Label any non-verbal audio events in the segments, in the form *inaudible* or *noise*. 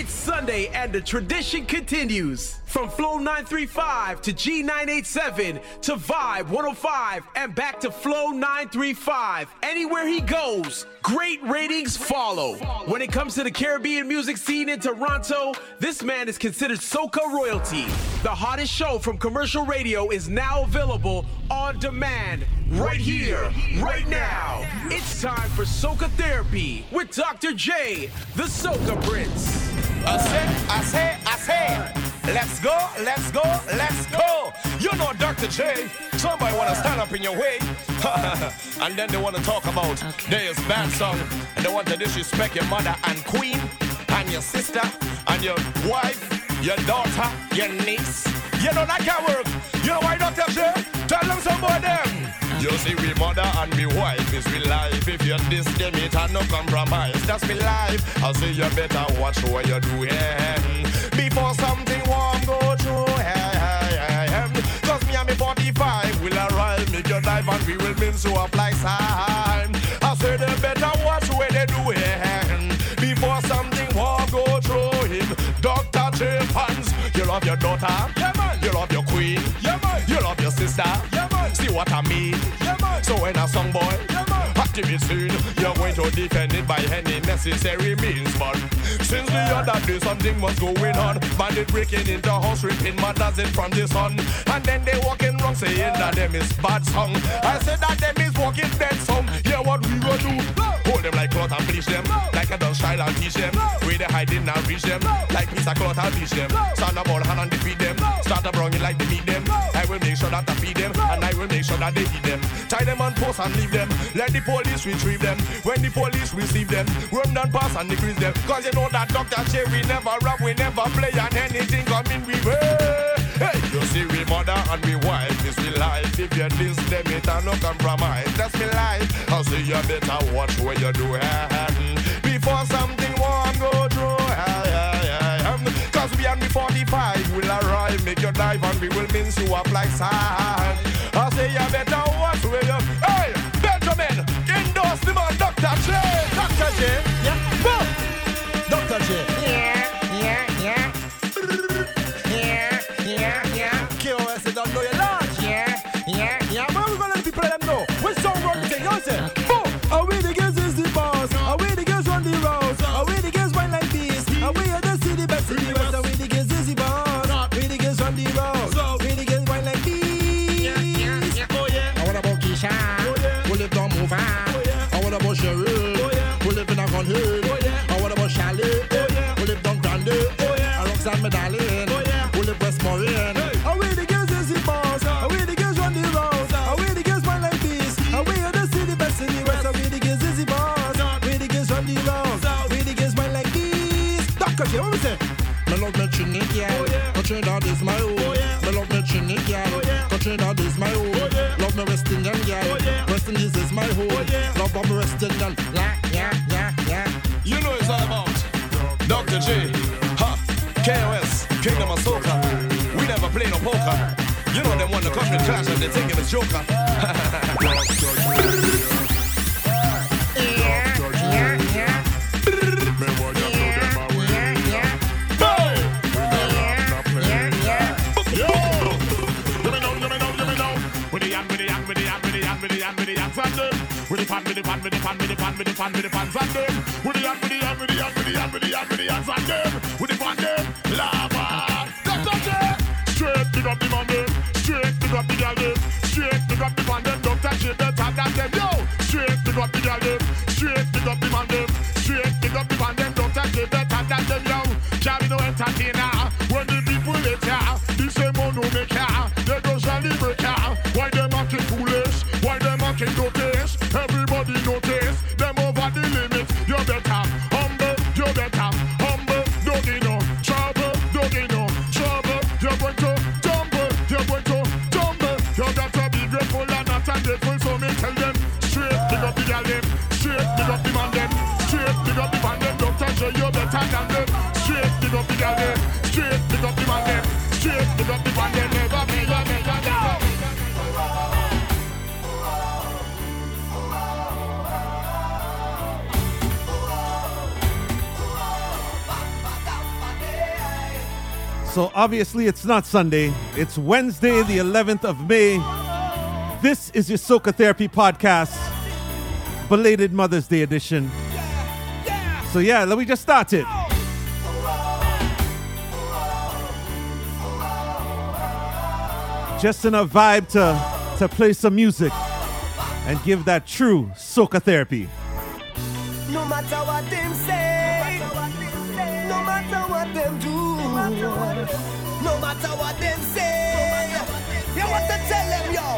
It's Sunday and the tradition continues. From Flow 935 to G987 to Vibe 105 and back to Flow 935. Anywhere he goes, great ratings follow. When it comes to the Caribbean music scene in Toronto, this man is considered soca royalty. The hottest show from commercial radio is now available on demand right here, right now. It's time for Soca Therapy with Dr. J, the Soca Prince. I say, I say, I say, let's go, let's go, let's go. You know Dr. J, somebody wanna stand up in your way, *laughs* and then they wanna talk about okay. there's bad song, and they want to disrespect your mother and queen, and your sister, and your wife, your daughter, your niece. You know that can't work. You know why, Dr. J? Tell them some more them. You see, we mother and me wife is real life. If you diss them, it and no compromise. That's me life. I say you better watch what you do yeah. before something warm go through. Cause me and me 45 will arrive, make your life and we will you up like time. I say they better watch what they do yeah. before something warm go through him. Dr. J. Pants, you love your daughter, you love your queen. You love your sister. Yeah, See what I mean? Yeah, man. So when a song boy yeah, activate soon, you're going to defend it by any necessary means. But since the other day something was going on, bandit breaking into house, ripping mothers in from the sun, and then they walking wrong saying that them is bad song. I said that them is walking dead song. Yeah, what we gonna do? Hold them like cloth and bleach them, like I done style and teach them. Where they hiding and reach them, like piece of cloth and bleach them. Stand up all hand and defeat them. Start a brownie like they meet them. Will make sure that I feed them, and I will make sure that they eat them. Tie them on post and leave them. Let the police retrieve them. When the police receive them, run down pass and decrease them. Cause you know that Dr. J, we never rap, we never play, and anything come in, we way. Hey, you see, we mother and we wife is we life. If you diss them, it and no compromise. That's me life. I say you better watch what you do. Before something warm go through. Cause we and me 45 will arrive, make your dive and we will mince you up like sand. I say you better watch where you. Hey, Benjamin, endorse the man, Dr. J. Dr. J. yeah. Roxanne Medallion. Oh, yeah. Who live Westmoreland. Hey. Are we the girls is the boss? Are we the girls run the roads? Are we the girls like this? Are we the city best in the west? Are we the girls the? We the girls run the roads. We the girls like this. J, what? Me love me Trinidad. Oh, yeah. Trinidad is my home. Oh, yeah. Me love me Trinidad. Oh, yeah. Trinidad is my home. Oh, yeah. Love me West Indian girl. Oh, yeah. West Indies is my home. Oh, yeah. Love me West Indian. Yeah, yeah, yeah, yeah. You know it's all about Dr. J. Kingdom of Soca. We never play no poker. You know them want to come with clash and they think it's Joker. Yeah, yeah, yeah. Yeah, yeah, yeah. Yeah, yeah, yeah. With the hand, with the hand, with the hand, with the hand, with the hand, with the them. With the pan, with the pan, with the pan, with the pan, with the pan, with the pans girl them. So obviously it's not Sunday. It's Wednesday, the 11th of May. This is your Soca Therapy podcast, belated Mother's Day edition. So yeah, let me just start it. Just enough vibe to, to play some music and give that true soca therapy. No matter what them say, no matter what them do, no matter what them say, you want to tell them, you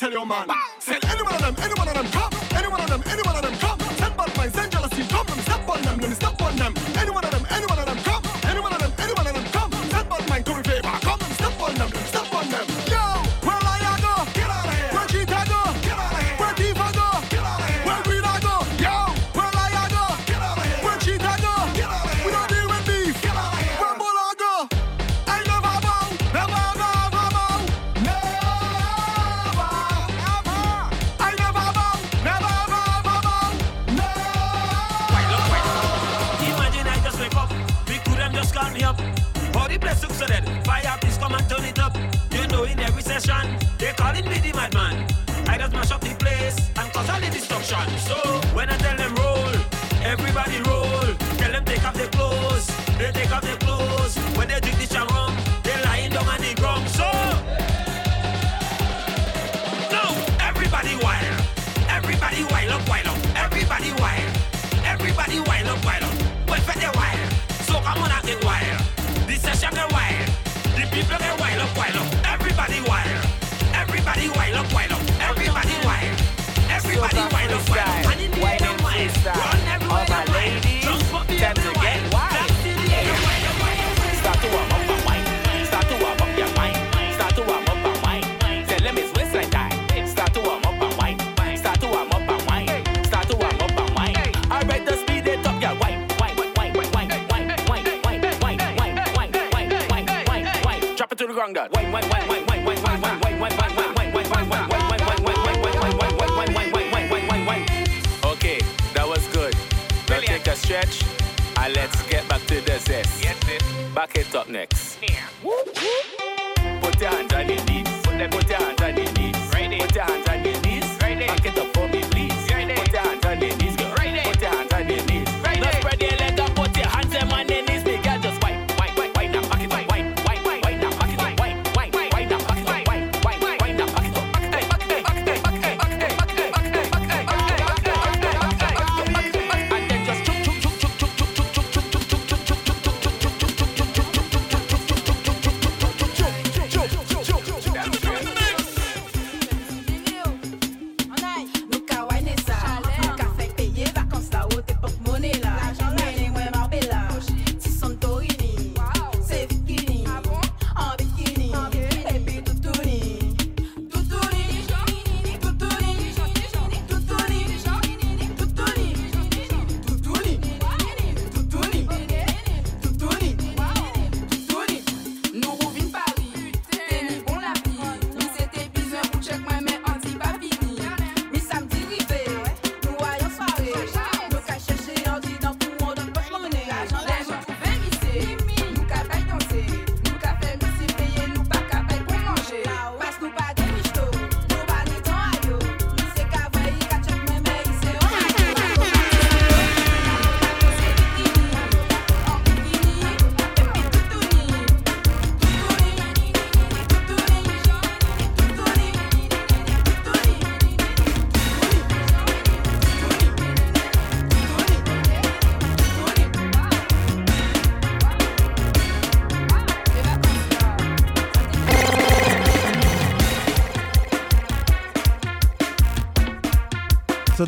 tell your man. the place looks so dead. Fire please come and turn it up. You know in every session they calling me the madman. I just mash up the place and cause all the destruction. So when I tell them roll, everybody roll. Tell them take off their clothes, they take off their clothes. When they drink the charum, they lying down on the ground. So now everybody wild, everybody wild up, wild up, everybody wild, everybody wild up, wild up. Well, they wild, so come on and get wild. Wild wild. Everybody wild. Everybody wild wild. Everybody wild. Everybody wild wild. up next.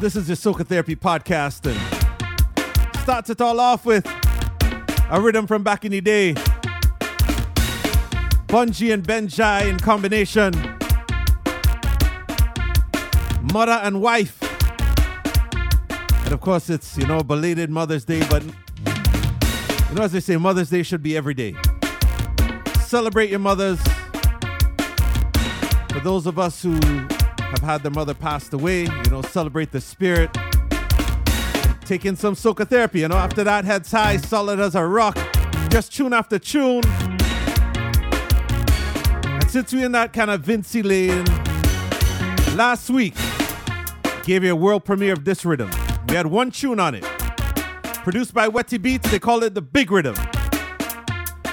This is your Soca Therapy podcast and starts it all off with a rhythm from back in the day. Bunji and Benjai in combination. Mother and wife. And of course it's, you know, belated Mother's Day, but you know as they say, Mother's Day should be every day. Celebrate your mothers. For those of us who have had their mother passed away, you know, celebrate the spirit. Take in some soca therapy, you know. After that, heads high, solid as a rock. Just tune after tune. And since we're in that kind of Vincy lane, last week gave you a world premiere of this rhythm. We had one tune on it. Produced by Wetty Beats, they call it the Big Rhythm.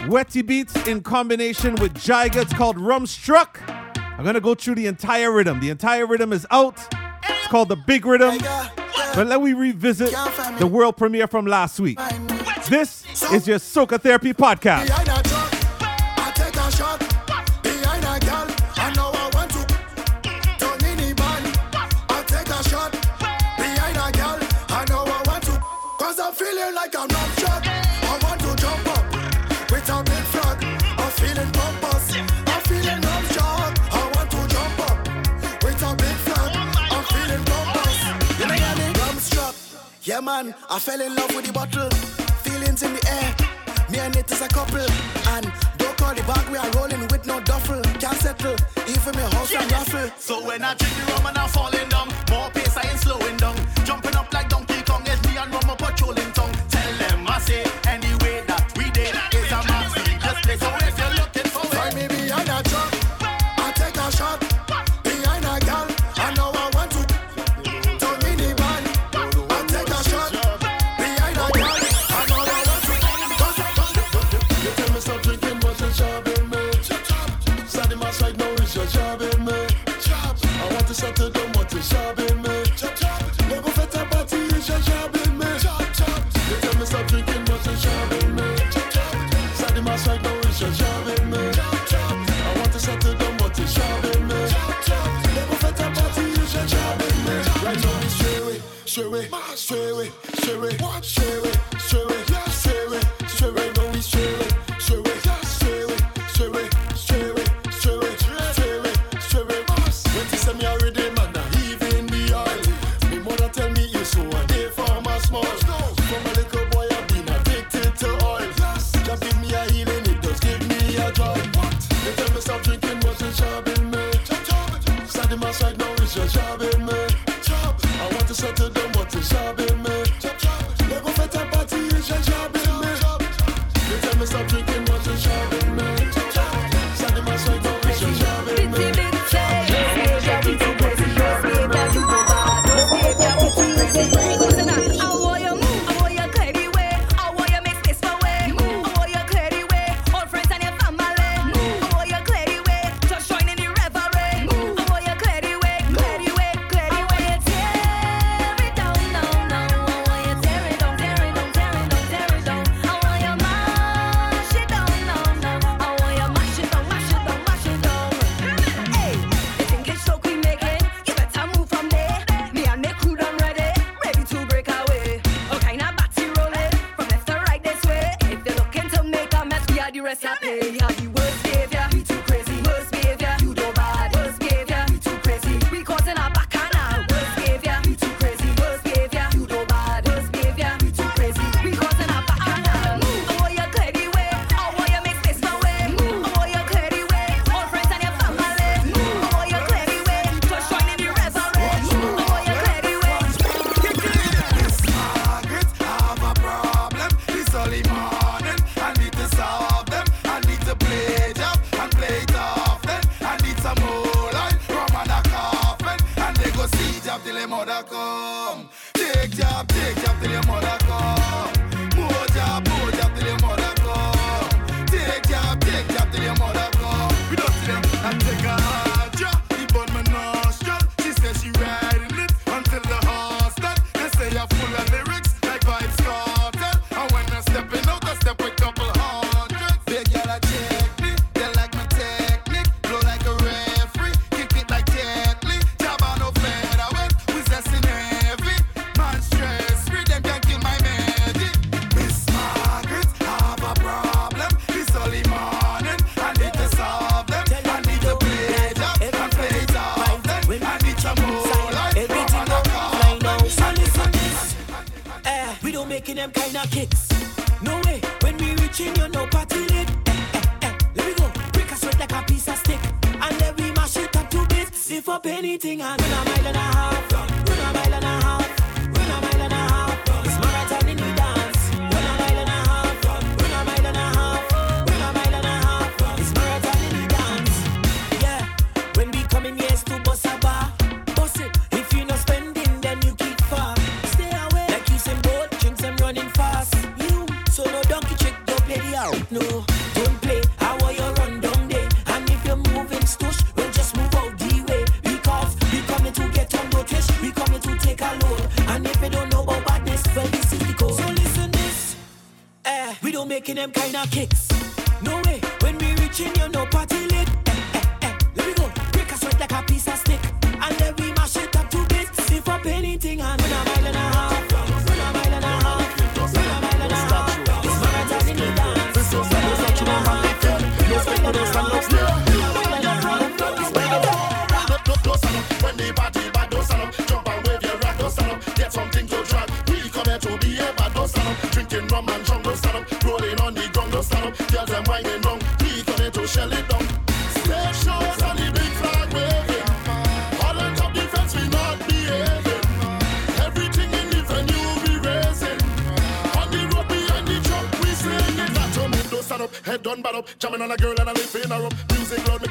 Wetty Beats in combination with Jaiga, it's called Rumstruck. I'm gonna go through the entire rhythm. The entire rhythm is out. It's called the Big Rhythm. But let me revisit the world premiere from last week. This is your Soca Therapy podcast. Yeah, man, I fell in love with the bottle. Feelings in the air. Me and it is a couple. And don't call the bag, we are rolling with no duffel. Can't settle, even me house and raffle. So when I drink the rum and I'm falling down, more pace I ain't slowing down. Jumping up like Donkey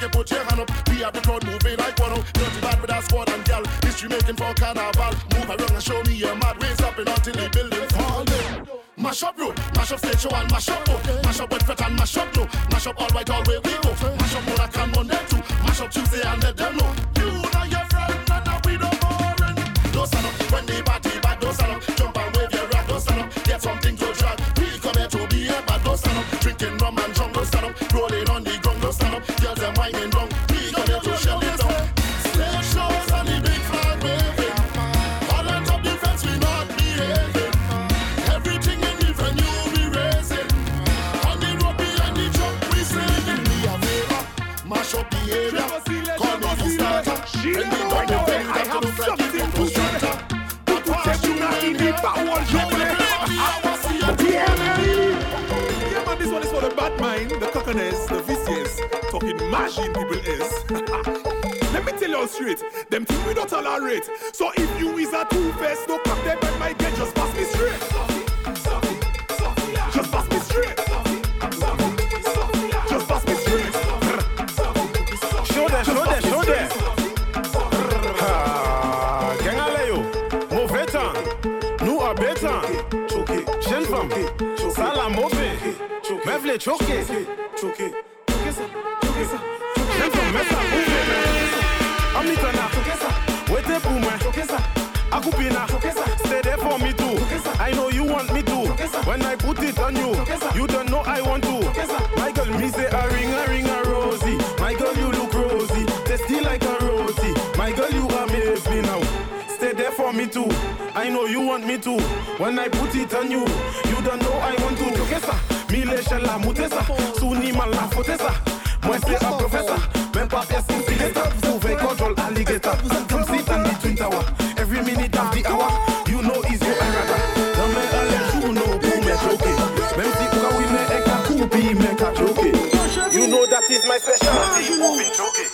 say put your hand up. We have the crowd moving like one out. Dirty bad with our squad and gal. History making for carnival. Move around and show me your mad ways up and until the buildings fall down. Mash up road, mash up stage show and mash up boat. Mash up Bedford and mash up no. Mash up all white, all way we go. Mash up Monacan Monday too. Mash up Tuesday and let them know. You machine people is. *laughs* Let me tell you straight, them things we don't tolerate. So if you is a two-faced, no cap them at my get just pass me straight. Just pass me straight. Just pass me straight. Show them, show them, show them. Choqué, choqué, choqué, choqué, choqué, choqué, choke it, choqué, choqué, choqué, choqué, choqué, choqué, choke it. choqué, spinner. Stay there for me too. I know you want me to. When I put it on you, you don't know I want to. My girl, me say a ring, a ring, a rosy. My girl, you look rosy. Tasty like a rosy. My girl, you amaze me now. Stay there for me too. I know you want me to. When I put it on you, you don't know I want to. Mi lèche la moutessa, sou ni man la fotessa Mwen se a profesa, men pa persin fileta Souve kontrol alligeta, an kam sit an di twin tower every minute of the hour. You know it's your errata. Dame ale shuno kume choke. Memsi ukawi me eka kubi meka choke. You know that is my specialty. Kubi choke.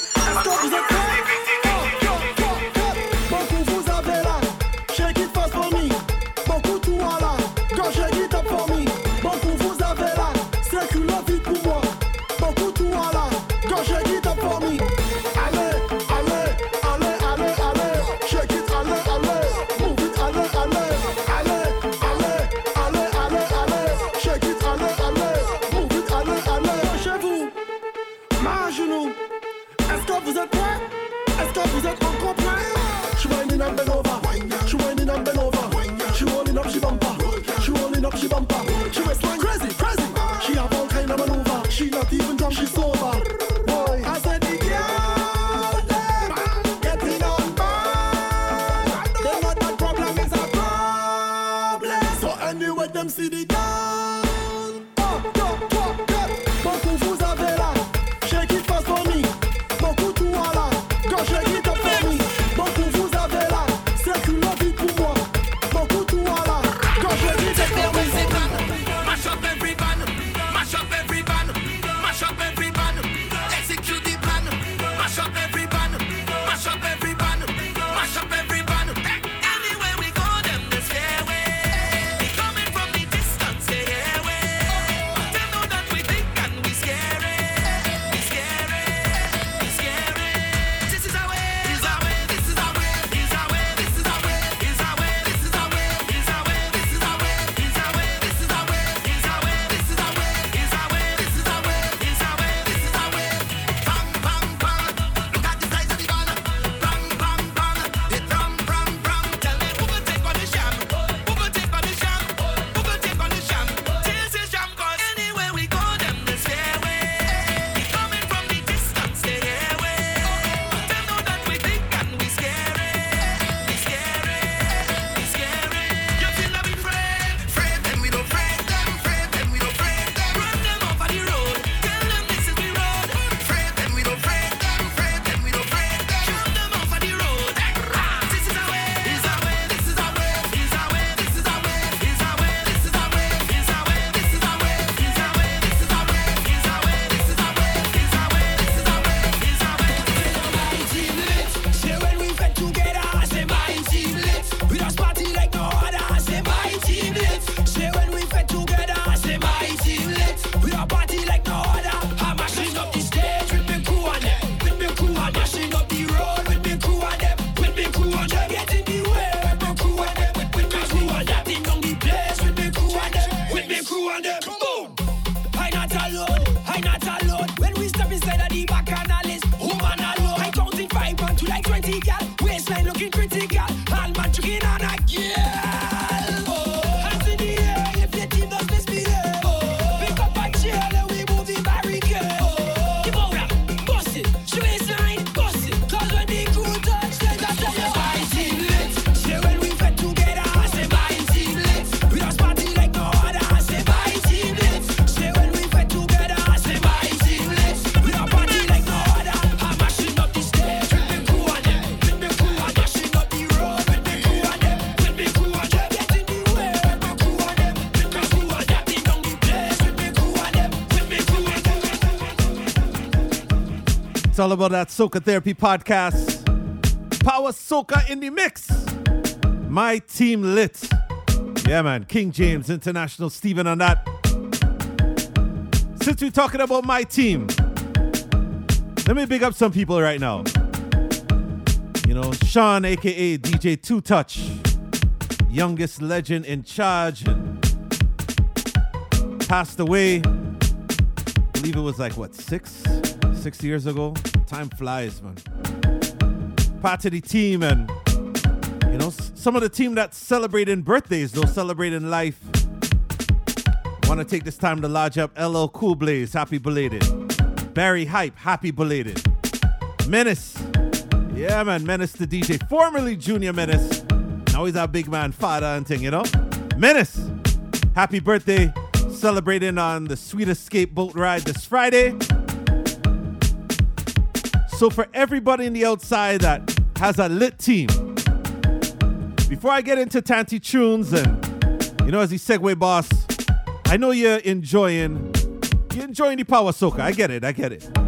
all about that Soca Therapy podcast. Power Soca in the mix. My team lit. Yeah, man. King James International, Stephen on that. Since we're talking about my team, let me big up some people right now. You know, Sean, aka DJ Two Touch, youngest legend in charge, passed away. I believe it was like what six, six years ago. Time flies, man. Part of the team, and you know, some of the team that's celebrating birthdays, though celebrating life. Want to take this time to lodge up LL Cool Blaze, happy belated. Barry Hype, happy belated. Menace, yeah, man, Menace the DJ, formerly Junior Menace. Now he's our big man, father and thing, you know. Menace, happy birthday, celebrating on the sweet escape boat ride this Friday. So, for everybody in the outside that has a lit team, before I get into Tanty Tunes and, you know, as the segue boss, I know you're enjoying, you're enjoying the power soca. I get it, I get it.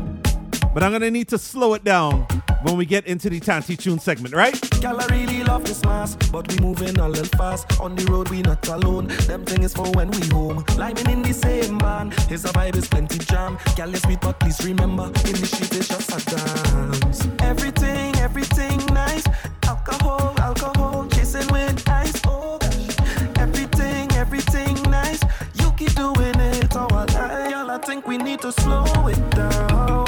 But I'm gonna need to slow it down when we get into the Tanty Tune segment, right? Girl, I really love this mass, but we moving a little fast. On the road, we not alone. Them thing is for when we home. Liming in the same band. His vibe is plenty jam. Girl, yes, sweet, but please remember, in the street it's just a dance. Everything, everything nice. Alcohol, alcohol, chasing with ice. Oh gosh. Everything, everything nice. You keep doing it all night. Girl, I think we need to slow it down.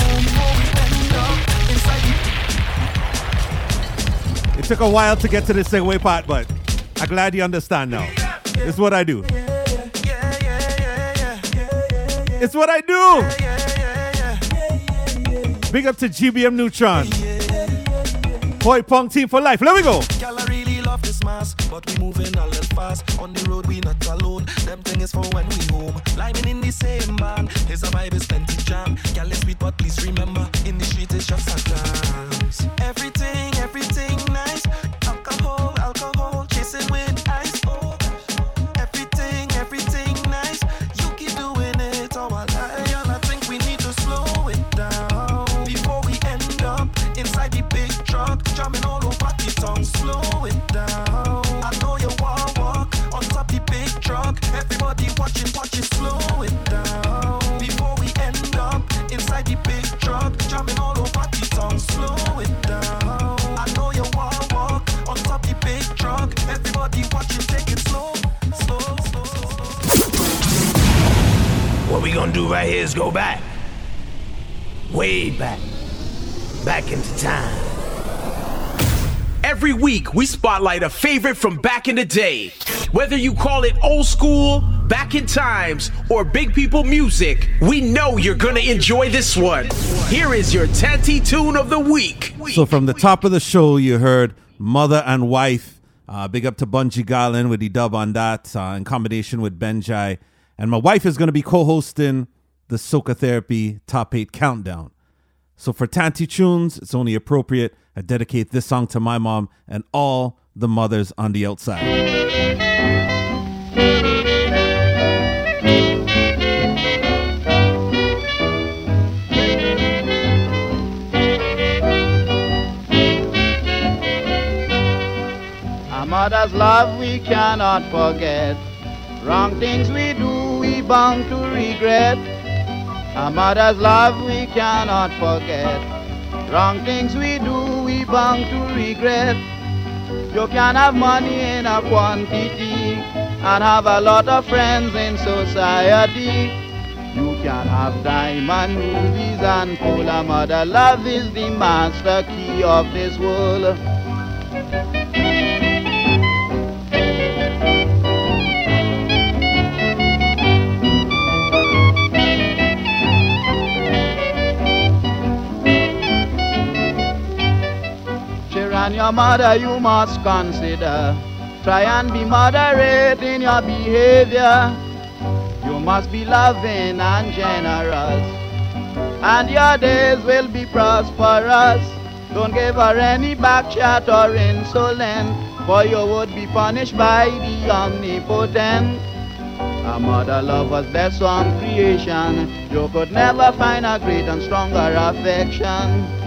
It took a while to get to the segue part, but I'm glad you understand now. It's what I do. It's what I do. Big up to GBM Neutron. Hoi Pong team for life. Let me go. This mass, but we moving a little fast. On the road, we not alone. Them thing is for when we home. Liming in the same band. His vibe is plenty jam. Girl, it's sweet, but please remember, in the street it's just a dance. Everything, everything Slow it down. Before we end up inside the big truck, jumping all over the song, slowing down. I know you walk on top the big truck. Everybody watchin', watching, slowin' down. Before we end up inside the big truck, jumping all over the tongue, slowing down. Truck. Everybody watching, take it slow, slow, slow, slow. What we gonna do right here is go back. Way back. Back into time. Every week, we spotlight a favorite from back in the day. Whether you call it old school, back in times, or big people music, we know you're gonna enjoy this one. Here is your Tanty Tune of the Week. So from the top of the show, you heard Mother and Wife. Uh, big up to Bunji Garlin with the dub on that uh, in combination with Benjai. And my wife is going to be co-hosting the Soca Therapy Top 8 Countdown. So for Tanti Tunes, it's only appropriate I dedicate this song to my mom and all the mothers on the outside. Mother's love we cannot forget. Wrong things we do, we bound to regret. A mother's love we cannot forget. Wrong things we do, we bound to regret. You can have money in a quantity and have a lot of friends in society. You can have diamond movies and full a mother love is the master key of this world. Children, your mother you must consider. Try and be moderate in your behavior. You must be loving and generous. And your days will be prosperous. Don't give her any back chat or insolence, for you would be punished by the omnipotent. A mother love was best from creation. You could never find a great and stronger affection.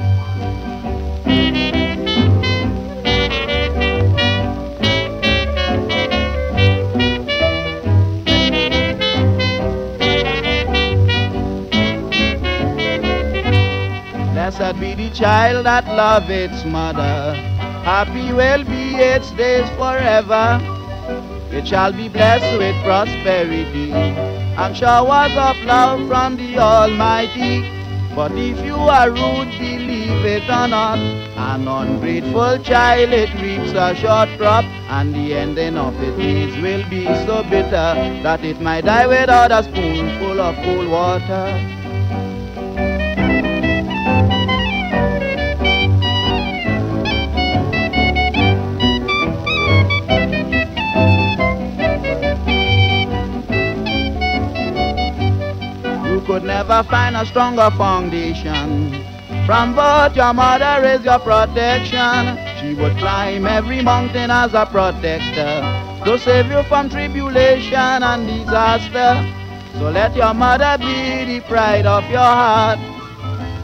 Blessed be the child that love its mother. Happy will be its days forever. It shall be blessed with prosperity and showers of love from the Almighty. But if you are rude, believe it or not, an ungrateful child it reaps a short crop, and the ending of its days will be so bitter that it might die without a spoonful of cold water. could never find a stronger foundation. From birth, your mother is your protection. She would climb every mountain as a protector to save you from tribulation and disaster. So let your mother be the pride of your heart,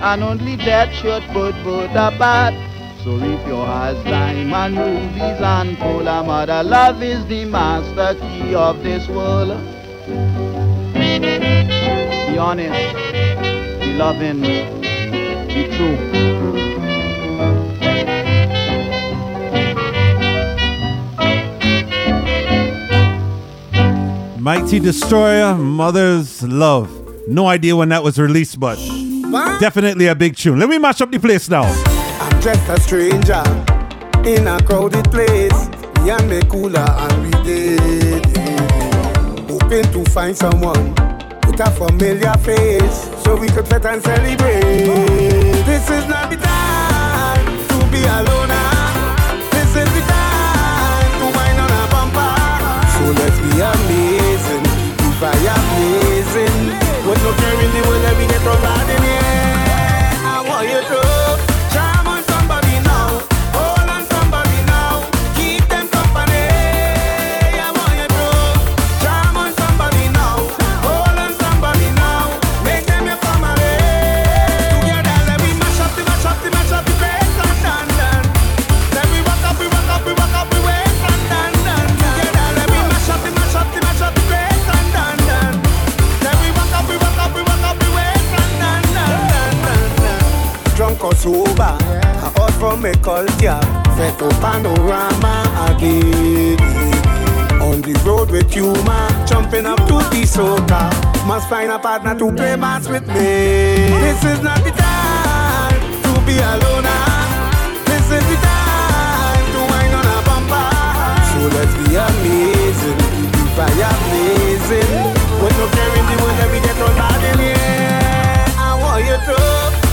and only death should put both apart. So if your heart's diamond, rubies and pearl, mother love is the master key of this world be honest, be loving, be true. Mighty Destroyer, Mother's Love. No idea when that was released, but what? definitely a big tune. Let me mash up the place now. I'm just a stranger in a crowded place. We are me cooler and we did. Hoping to find someone meet a familiar face so we could fit and celebrate. This is not the time to be alone. This is the time to wind on a bumper. So let's be amazing, be fire blazing. With no care in the world that we get from out in here. I want you to. chemical cap. Set to panorama again. On the road with you, Yuma, jumping up to the soca. Must find a partner to play mas with me. This is not the time to be alone. Ah. This is the time to wind on a bumper. So let's be amazing, keep the fire blazing. With no care in the world let me get on badly. I want you to.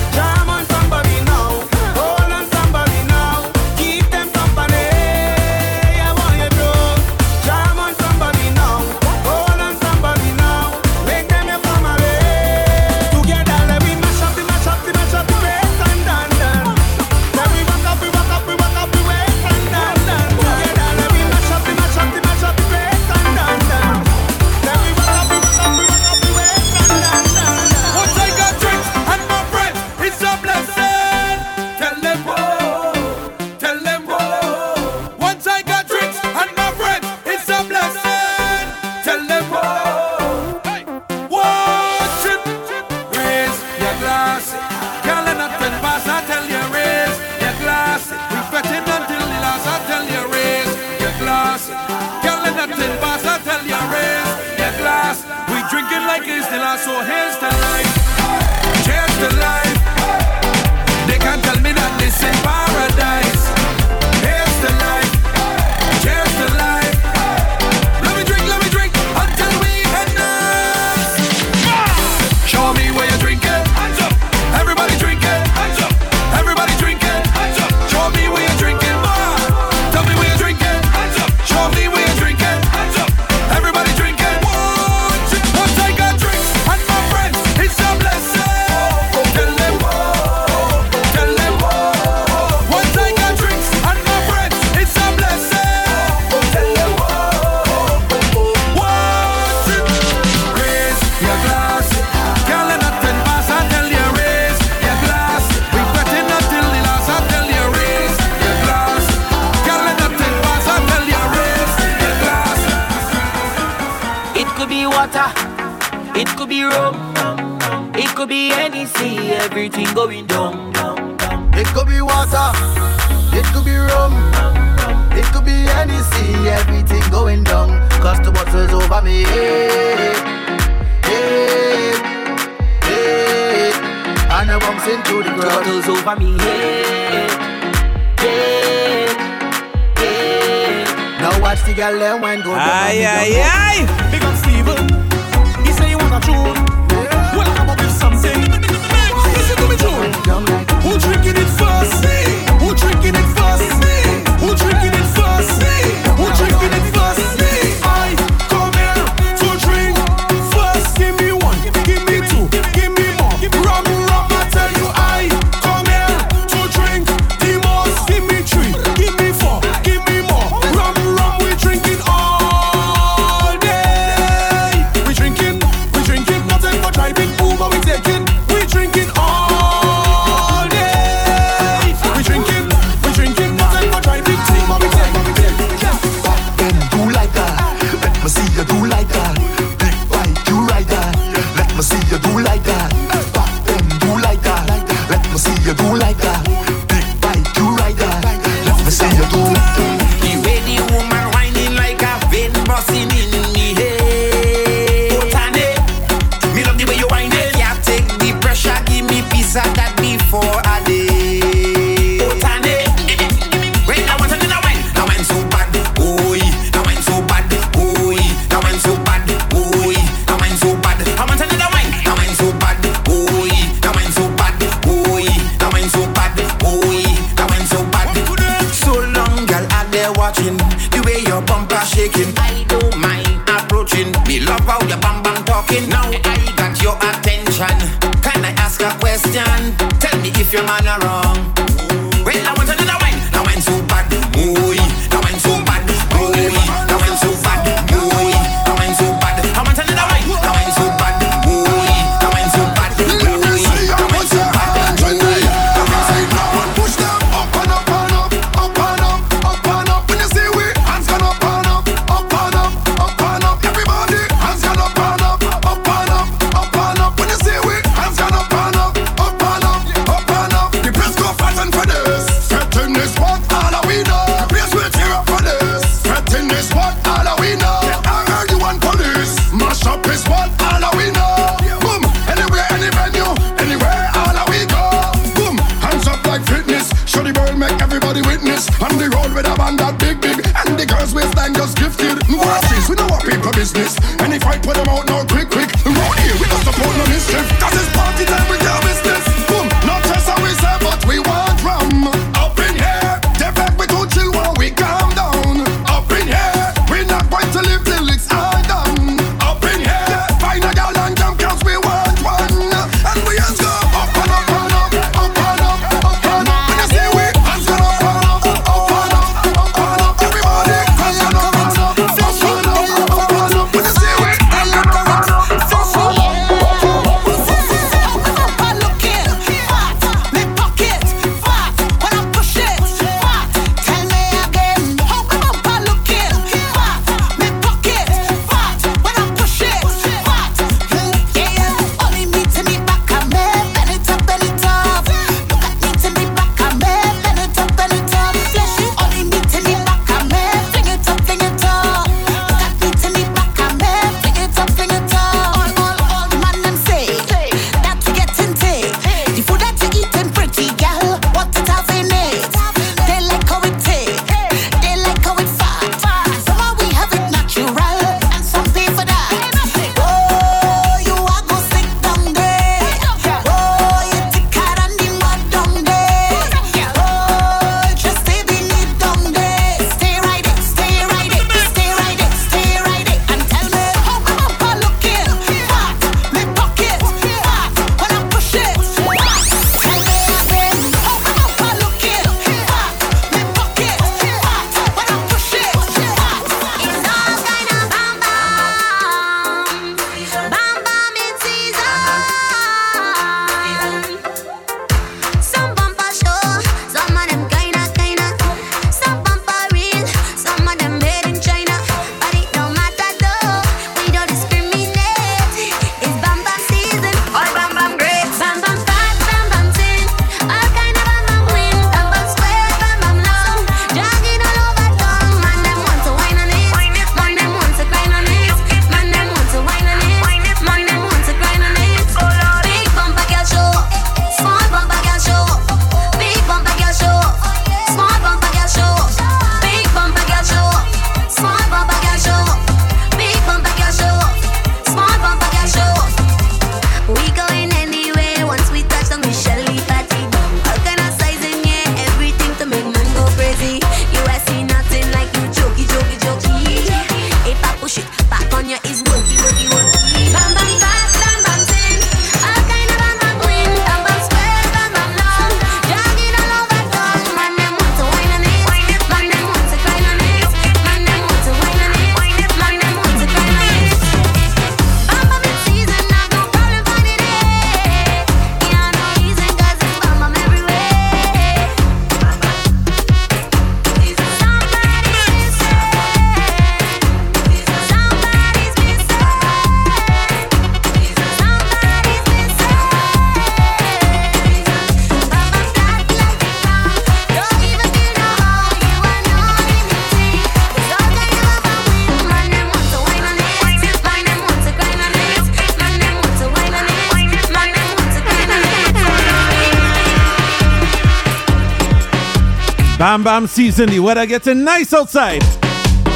Bam, season. The weather in nice outside.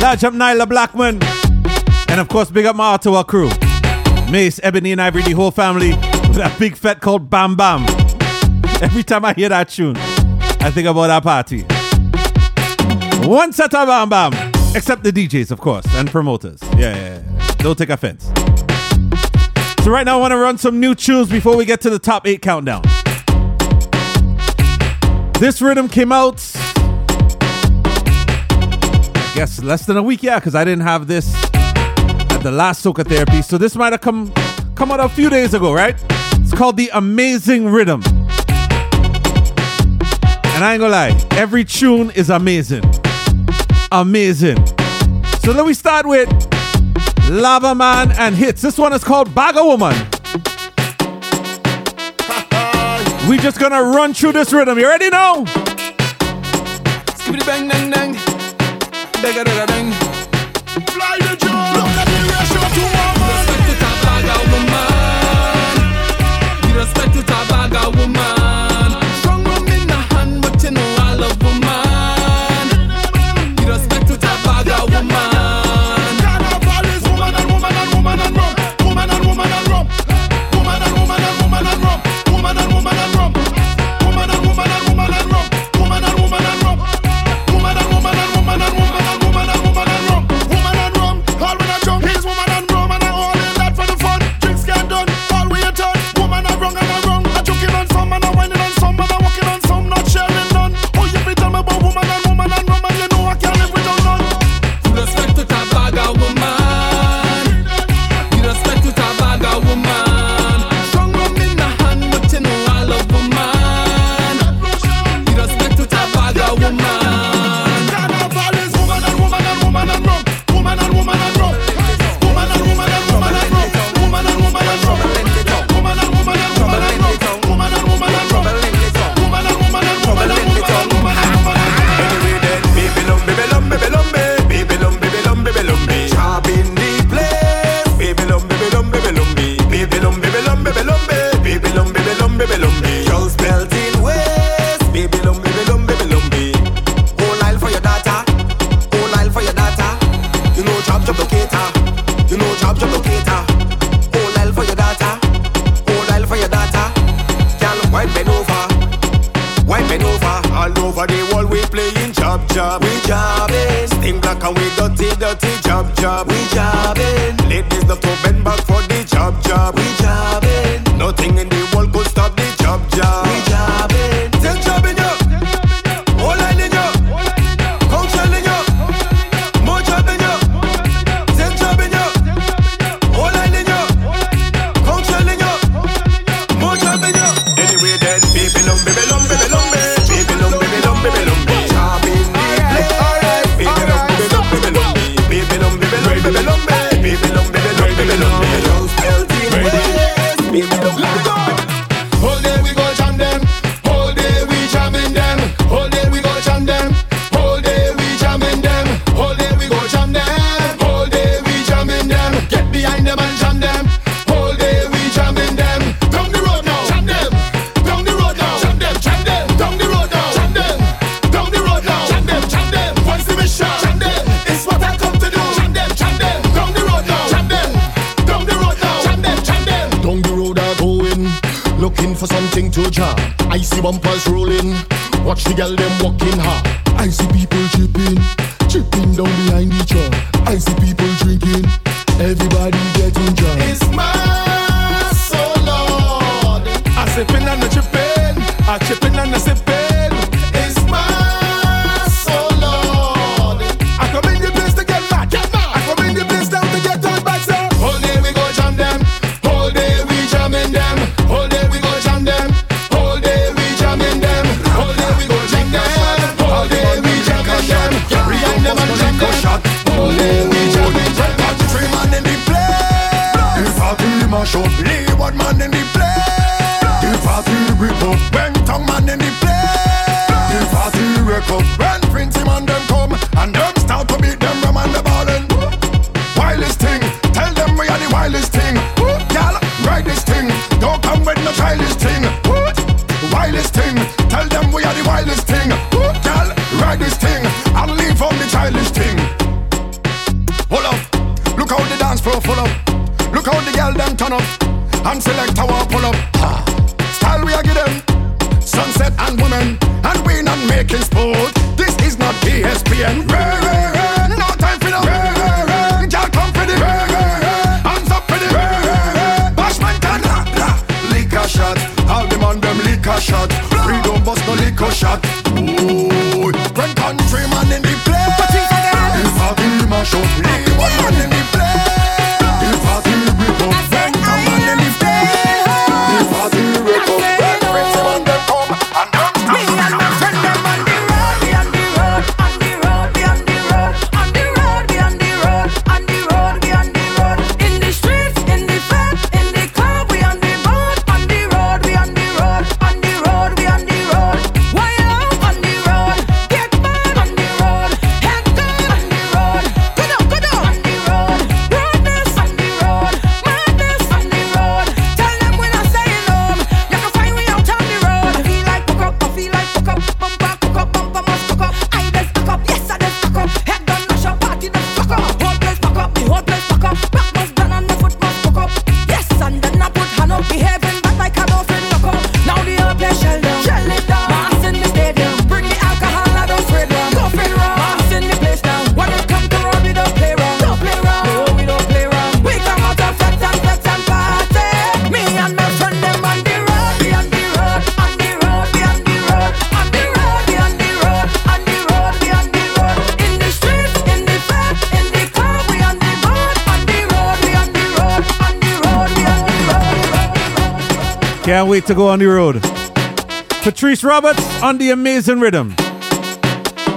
Large up Nailah Blackman. And of course, big up my Ottawa crew. Mace, Ebony, and Ivory, the whole family, with a big fat called Bam Bam. Every time I hear that tune, I think about our party. One set of Bam Bam. Except the DJs, of course, and promoters. Yeah, yeah, yeah. Don't take offense. So right now I want to run some new tunes before we get to the top eight countdown. This rhythm came out guess less than a week, yeah, because I didn't have this at the last soca therapy. So this might have come come out a few days ago, right? It's called the Amazing Rhythm. And I ain't gonna lie, every tune is amazing. Amazing. So then we start with Lava Man and Hits. This one is called Baga Woman. *laughs* we just gonna run through this rhythm. You ready now? Bang. Digga, digga, ding. Chipping, chipping down behind the truck. people. wait to go on the road. Patrice Roberts on the amazing rhythm.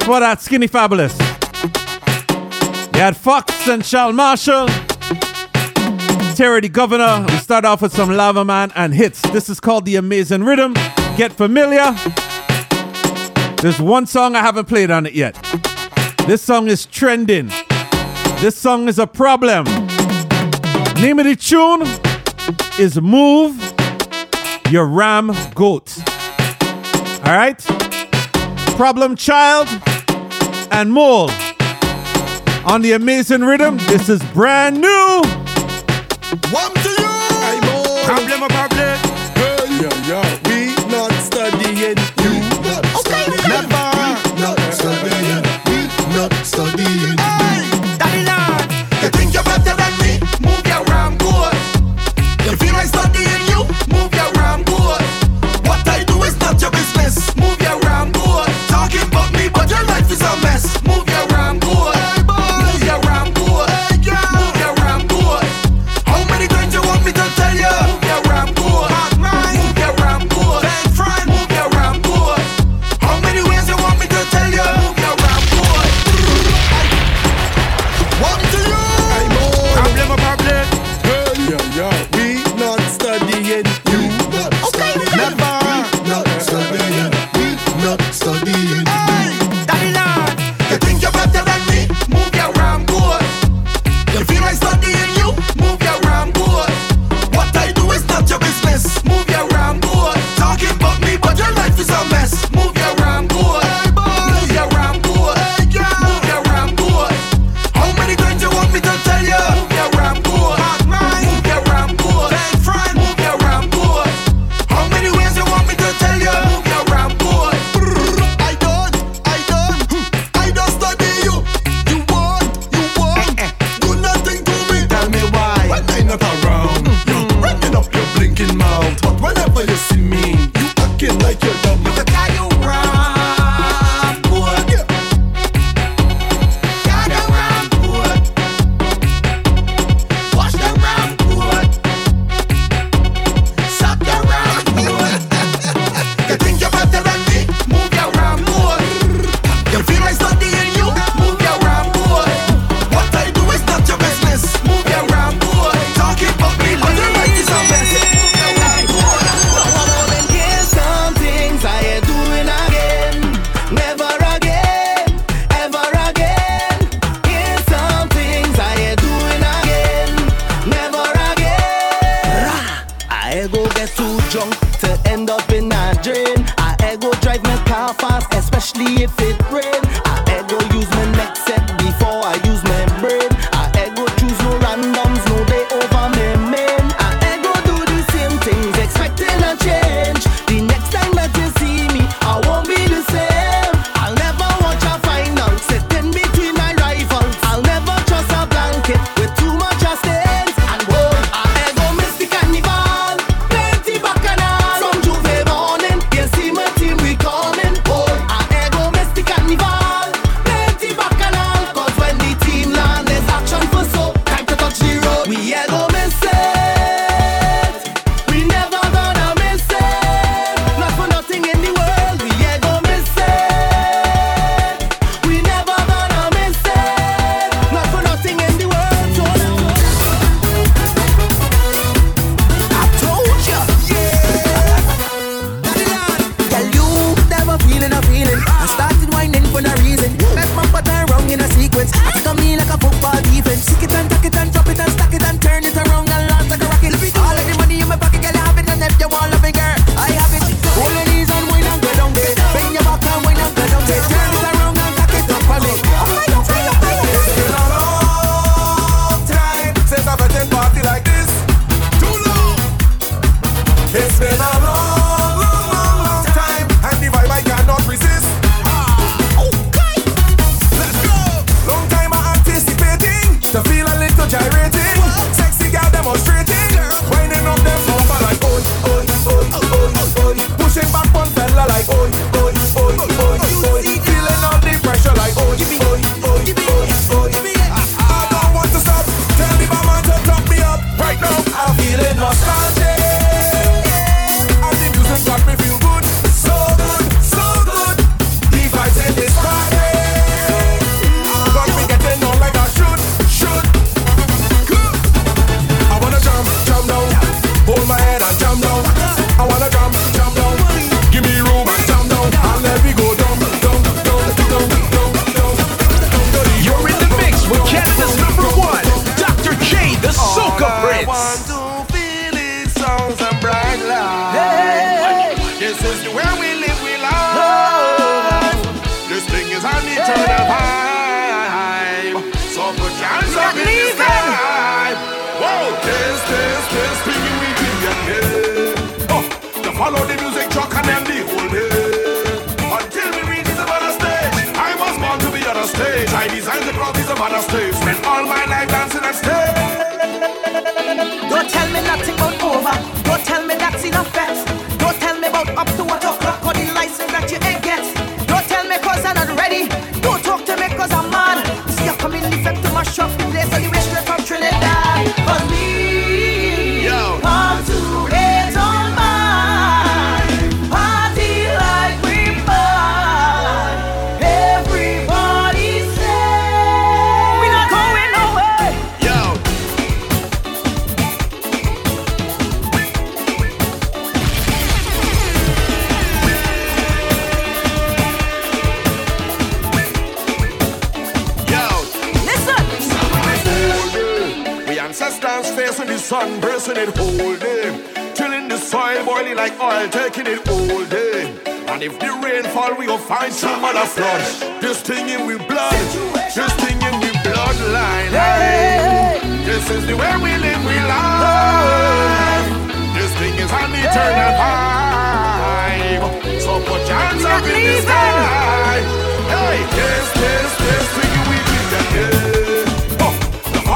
For that skinny fabulous. You had Fox and Charles Marshall. Terry the Governor. We start off with some Lava Man and hits. This is called The Amazing Rhythm. Get familiar. There's one song I haven't played on it yet. This song is trending. This song is a problem. Name of the tune is Move your ram goat. All right? Problem Child and Mole. On the amazing rhythm, this is brand new. One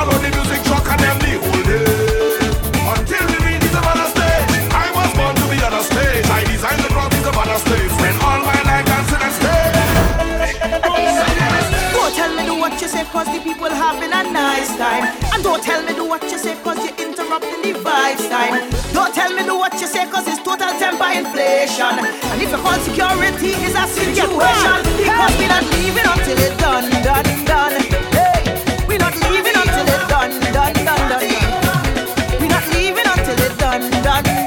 follow the music truck and them the whole day. Until we reach the other stage. I was born to be on a stage. I designed the crowd is on a stage. Spend all my life dancing on stage. Don't tell me do what you say cause the people having a nice time. And don't tell me do what you say cause you're interrupting the vibes time. Don't tell me do what you say cause it's total temper inflation. And if your call security is a situation, because we not leaving until it's done, done, done. Done, done, done, done. We not leaving until it's done, done,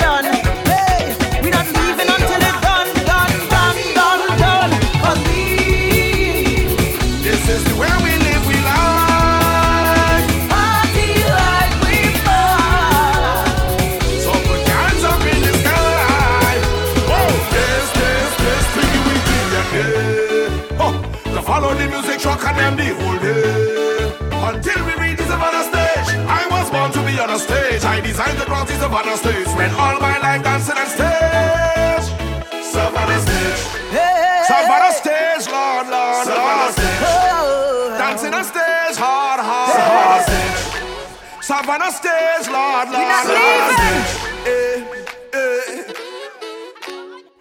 stage. I designed the crowd is Savannah stage. Spent all my life dancing on stage. Savannah stage. Savannah stage, Lord, Lord, Lord. Oh. Dancing on stage, hard, hard, hard. Savannah stage, Lord, Lord, Lord. Eh, eh.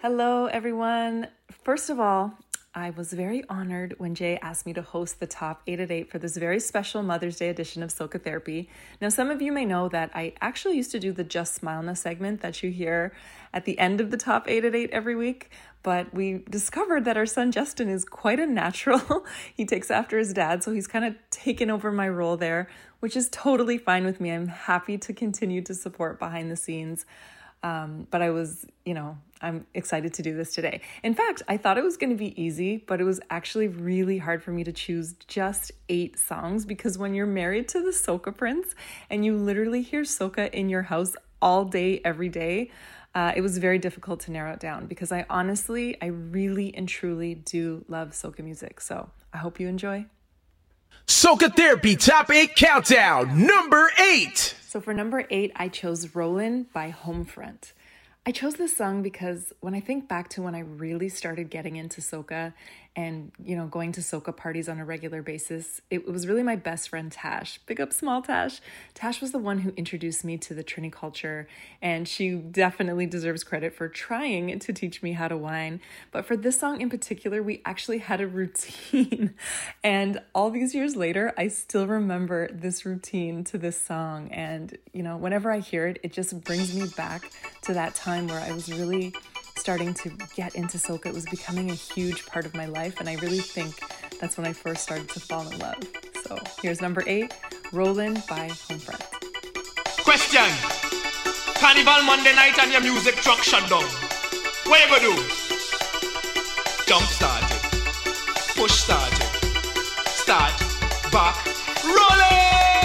Hello, everyone. First of all, I was very honored when Jay asked me to host the top 8 at 8 for this very special Mother's Day edition of Soca Therapy. Now, some of you may know that I actually used to do the Just Smile Now segment that you hear at the end of the top 8 at 8 every week, but we discovered that our son Justin is quite a natural. *laughs* he takes after his dad, so he's kind of taken over my role there, which is totally fine with me. I'm happy to continue to support behind the scenes. Um, but I was, you know, I'm excited to do this today. In fact, I thought it was going to be easy, but it was actually really hard for me to choose just eight songs because when you're married to the Soca Prince and you literally hear Soca in your house all day, every day, uh, it was very difficult to narrow it down because I honestly, I really and truly do love Soca music. So I hope you enjoy. Soca Therapy Top 8 Countdown, number 8. So for number eight, I chose Rollin' by Homefront. I chose this song because when I think back to when I really started getting into soca and, you know, going to soca parties on a regular basis, it was really my best friend Tash. Big up small Tash. Tash was the one who introduced me to the Trini culture, and she definitely deserves credit for trying to teach me how to whine. But for this song in particular, we actually had a routine. *laughs* and all these years later, I still remember this routine to this song. And, you know, whenever I hear it, it just brings me back to that time where I was really starting to get into soca. It was becoming a huge part of my life, and I really think that's when I first started to fall in love. So here's number eight, Rollin' by Homefront. Question. Carnival Monday night and your music truck shut down. What you gonna do? Jump started. Push started. Start. Back. Rolling!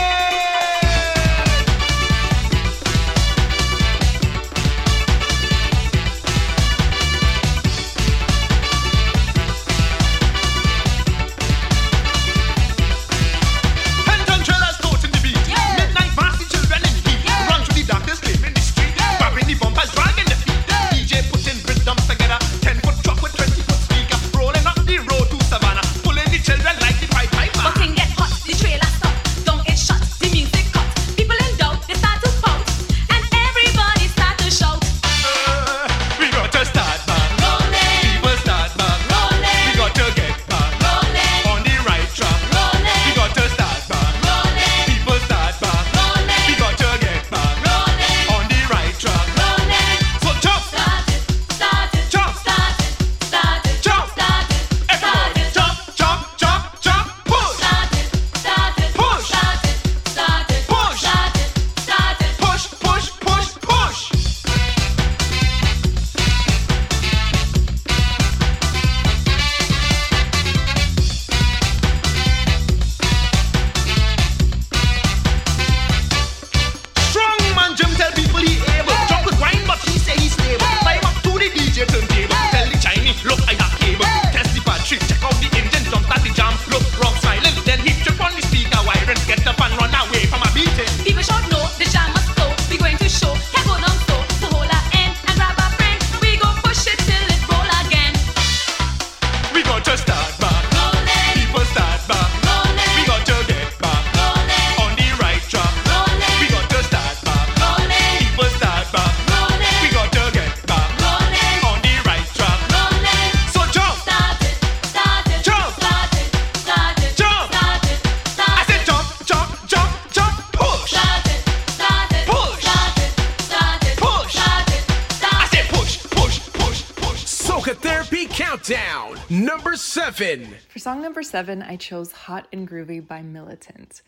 Number seven, I chose Hot and Groovy by Militant.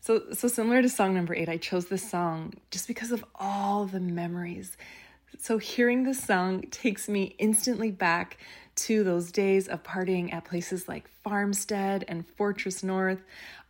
So, so similar to song number eight, I chose this song just because of all the memories. So, hearing this song takes me instantly back to those days of partying at places like Farmstead and Fortress North.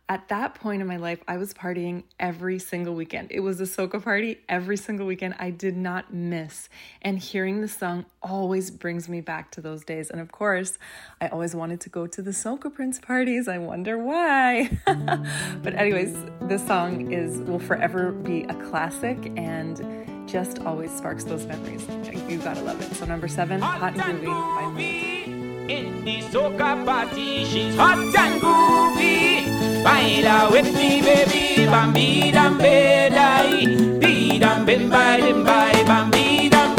At that point in my life, I was partying every single weekend. It was a soca party every single weekend. I did not miss. And hearing the song always brings me back to those days. And of course, I always wanted to go to the Soca Prince parties. I wonder why. *laughs* but anyways, this song is will forever be a classic and just always sparks those memories. You gotta love it. So number seven, Hot and Groovy by Militant. In the soca party, she's hot and groovy. Baila with me, baby. Bambi dam bedai. Dee dam bim by dim by. Bambi dam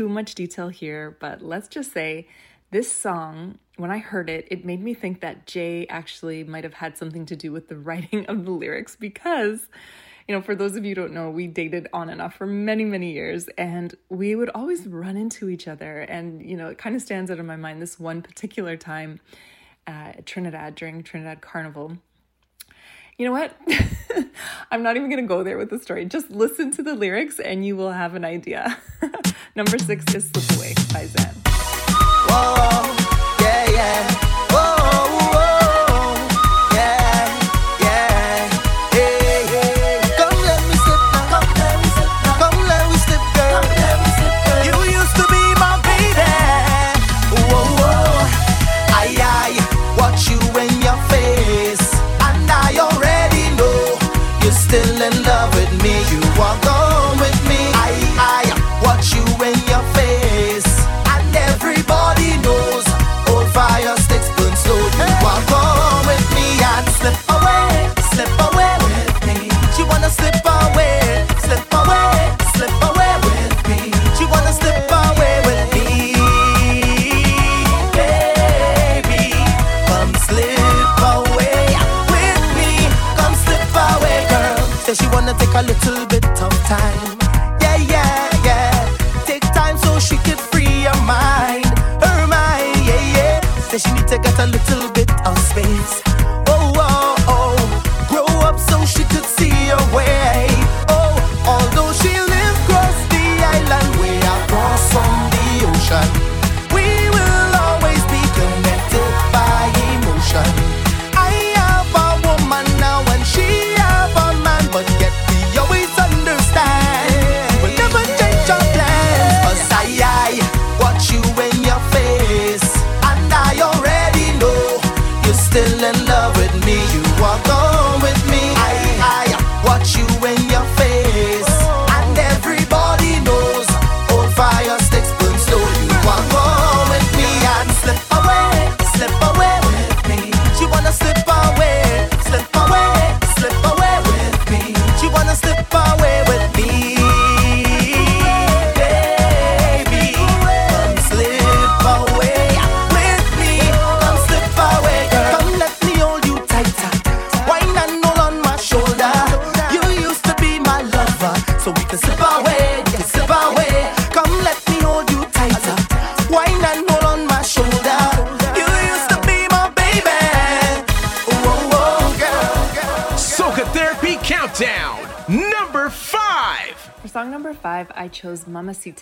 too much detail here, but let's just say this song, when I heard it, it made me think that Jay actually might have had something to do with the *laughs* writing of the lyrics because, you know, for those of you don't know, we dated on and off for many, many years and we would always run into each other. And, you know, it kind of stands out in my mind this one particular time at Trinidad during Trinidad Carnival. You know what? *laughs* I'm not even going to go there with the story. Just listen to the lyrics and you will have an idea. *laughs* Number six is Slip Away by Zen. yeah, yeah.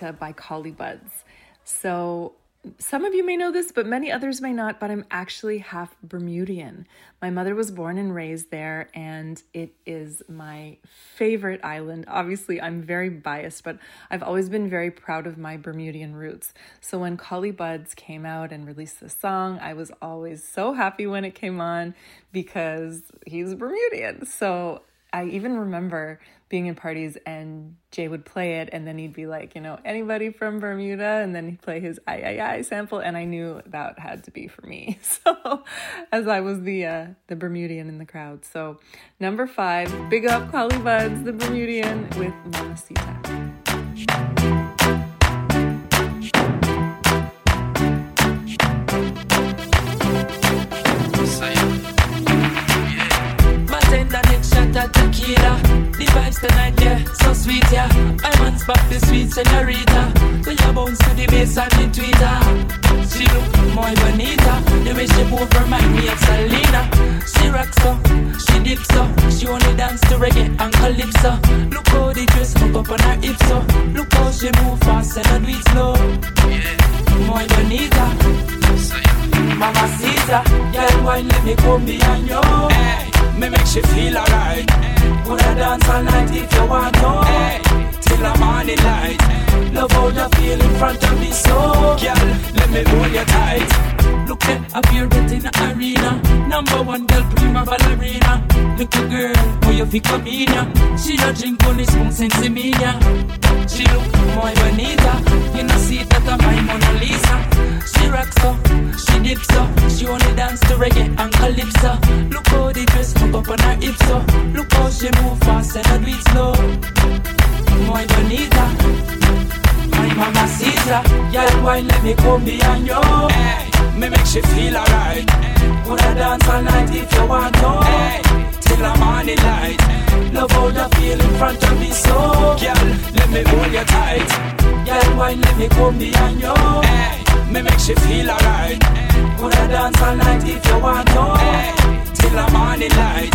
Mamacita by Collie Buddz. So, some of you may know this, but many others may not, but I'm actually half Bermudian. My mother was born and raised there, and it is my favorite island. Obviously, I'm very biased, but I've always been very proud of my Bermudian roots. So, when Collie Buddz came out and released the song, I was always so happy when it came on because he's Bermudian. So, I even remember being in parties and Jay would play it and then he'd be like, you know, anybody from Bermuda? And then he'd play his I I I sample and I knew that had to be for me. *laughs* So as I was the uh, the Bermudian in the crowd. So number five, big up Collie Buddz, the Bermudian with Mamacita. Bartender next shot at tequila. Vibes tonight, yeah, so sweet, yeah. I man spot the sweet senorita. So you bounce to the bass and the tweeter. She look muy bonita. The way she move remind me of Selena. She rocks so, she dips so. She only dance to reggae and calypso. Look how the dress hook up on her hips so. Look how she move fast and not do it slow. Muy bonita. Mama Caesar, girl, wine let me come behind you. Hey, me make she feel alright. Wanna dance all night if you want to. Hey, till the morning light. Love how you feel in front of me, so girl, let me hold you tight. Up here in the arena. Number one girl, prima ballerina. Little girl, how you feel come in ya? She no drink only spoon sense me ya. She look muy bonita. You know see that I'm my Mona Lisa. She rocks so, she dips so. She only dance to reggae and calypso. Look how the dress hook up on her hips so. Look how she move fast and I do it slow. Muy bonita. My mama Caesar, girl, wine let me come behind you. Hey, me make she feel alright. Wanna dance all night if you want to. Hey, till the morning light. Love how you feel in front of me, so girl, let me hold you tight. Girl, wine let me come behind you. Hey, me make she feel alright. Wanna dance all night if you want to. Hey, till the morning light.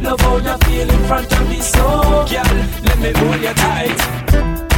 Love how you feel in front of me, so girl, let me hold you tight.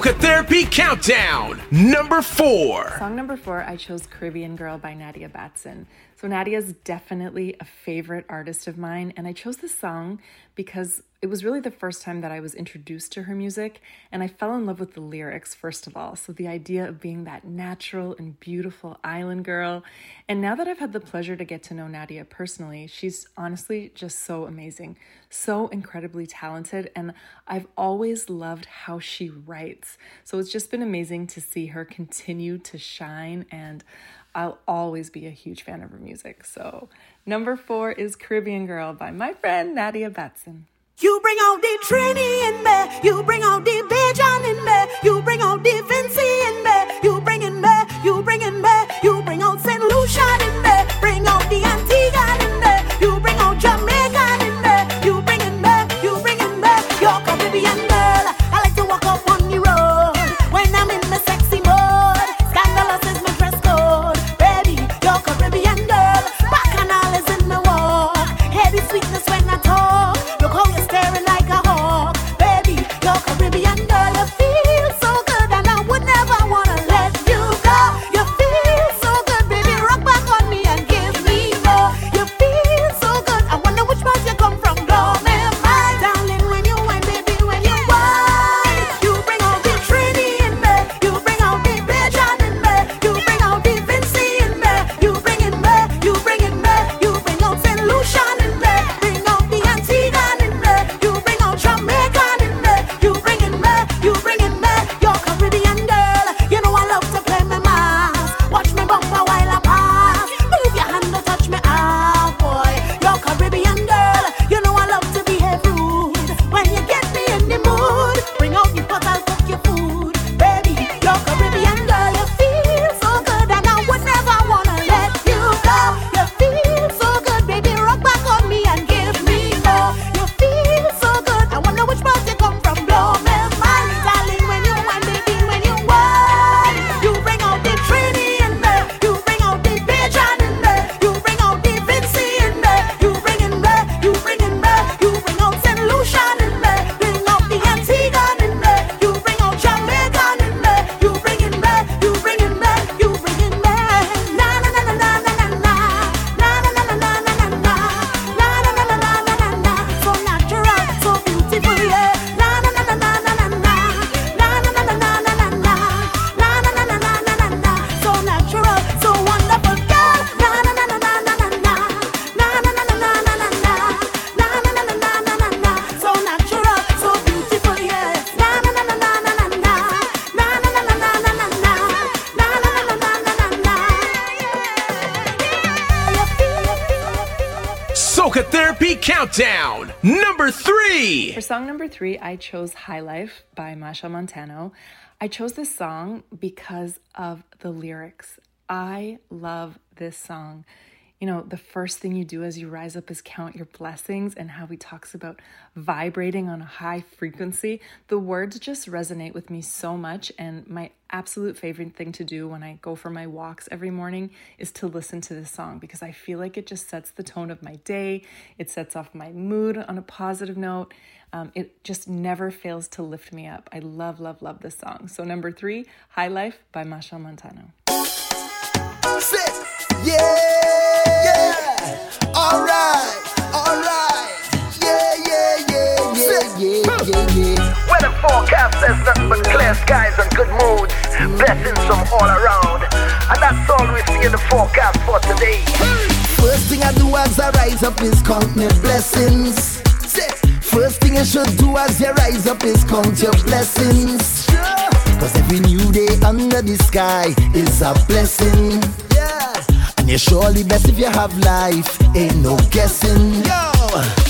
Soca Therapy Countdown, number four. Song number four, I chose Caribbean Girl by Nadia Batson. So, Nadia is definitely a favorite artist of mine, and I chose this song because it was really the first time that I was introduced to her music, and I fell in love with the lyrics, first of all. So, the idea of being that natural and beautiful island girl. And now that I've had the pleasure to get to know Nadia personally, she's honestly just so amazing, so incredibly talented, and I've always loved how she writes. So, it's just been amazing to see her continue to shine and I'll always be a huge fan of her music. So, number four is Caribbean Girl by my friend Nadia Batson. You bring out the Trini in me, you bring out the Bajan in me, you bring out the Vincy in me, you bring in me, you bring in me, you bring out St. Lucian in me, bring out the Antigua song number three, I chose High Life by Machel Montano. I chose this song because of the lyrics. I love this song. You know, the first thing you do as you rise up is count your blessings, and how he talks about vibrating on a high frequency. The words just resonate with me so much, and my absolute favorite thing to do when I go for my walks every morning is to listen to this song because I feel like it just sets the tone of my day. It sets off my mood on a positive note. Um, it just never fails to lift me up. I love, love, love this song. So, number three, High Life by Machel Montano. Sit. Yeah, yeah. Alright, alright. Yeah, yeah, yeah, yeah, yeah, yeah, yeah. Weather forecast says nothing but clear skies and good moods, blessings from all around. And that's all we see in the forecast for today. First thing I do as I rise up is count my blessings. Say, First thing you should do as you rise up is count your blessings. Cause every new day under the sky is a blessing. And you're surely best if you have life, ain't no guessing. Yo,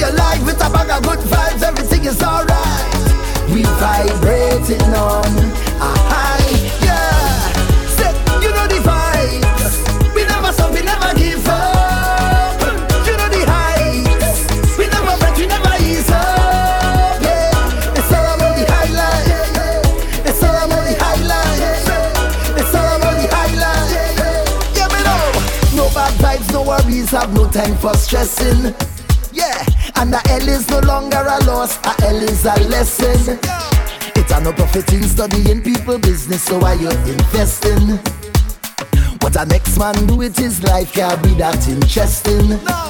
Your life with a bag of good vibes. Everything is alright. We vibrating on a high. Yeah, say you know the vibes. We never stop, we never give up. You know the heights. We never break, we never ease up. Yeah, it's all about the highlight. It's all about the highlight. It's all about the highlight. Yeah, me know. No bad vibes, no worries, have no time for stressing. Yeah, and the L is no longer a loss, a L is a lesson. It's a no profit in studying people business, so why you investing? What a next man do with his life can't be that interesting. Hey,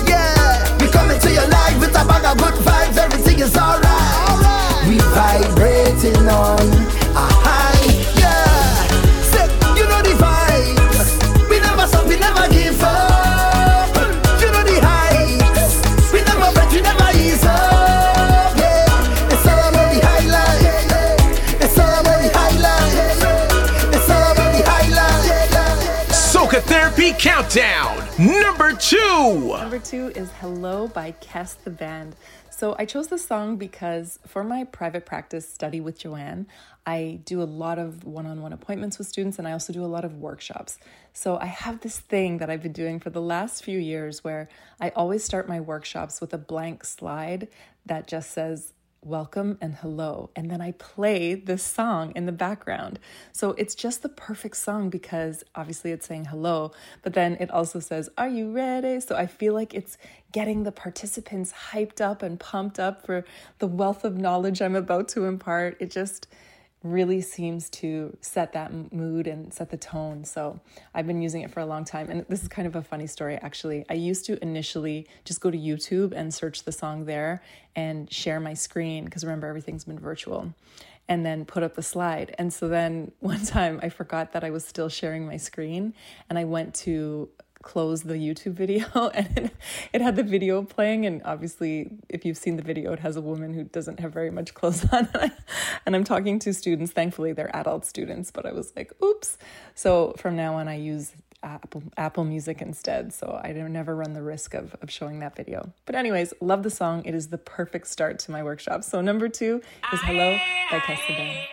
Is alright. We vibrating on a high. Yeah, say you know the vibes. We never stop, we never give up. You know the heights. We never break, we never ease up. Yeah, it's all about the highlight. It's all about the highlight. It's all about the highlight. Soca Therapy Countdown, number two. Number two is Hello by Kes the Band. So I chose this song because for my private practice study with Joanne, I do a lot of one on one appointments with students and I also do a lot of workshops. So I have this thing that I've been doing for the last few years where I always start my workshops with a blank slide that just says, welcome and hello. And then I play this song in the background. So it's just the perfect song because obviously it's saying hello, but then it also says, Are you ready? So I feel like it's getting the participants hyped up and pumped up for the wealth of knowledge I'm about to impart. It just really seems to set that mood and set the tone. So I've been using it for a long time. And this is kind of a funny story, actually. I used to initially just go to YouTube and search the song there and share my screen, because remember, everything's been virtual, and then put up the slide. And so then *laughs* one time I forgot that I was still sharing my screen and I went to close the YouTube video *laughs* and it, had the video playing and obviously if you've seen the video it has a woman who doesn't have very much clothes *laughs* on and I'm talking to students. Thankfully they're adult students but I was like oops. So from now on I use Apple Apple Music instead so I don't never run the risk of, of showing that video. But anyways love the song. It is the perfect start to my workshop. So number two is Hello by Cassidy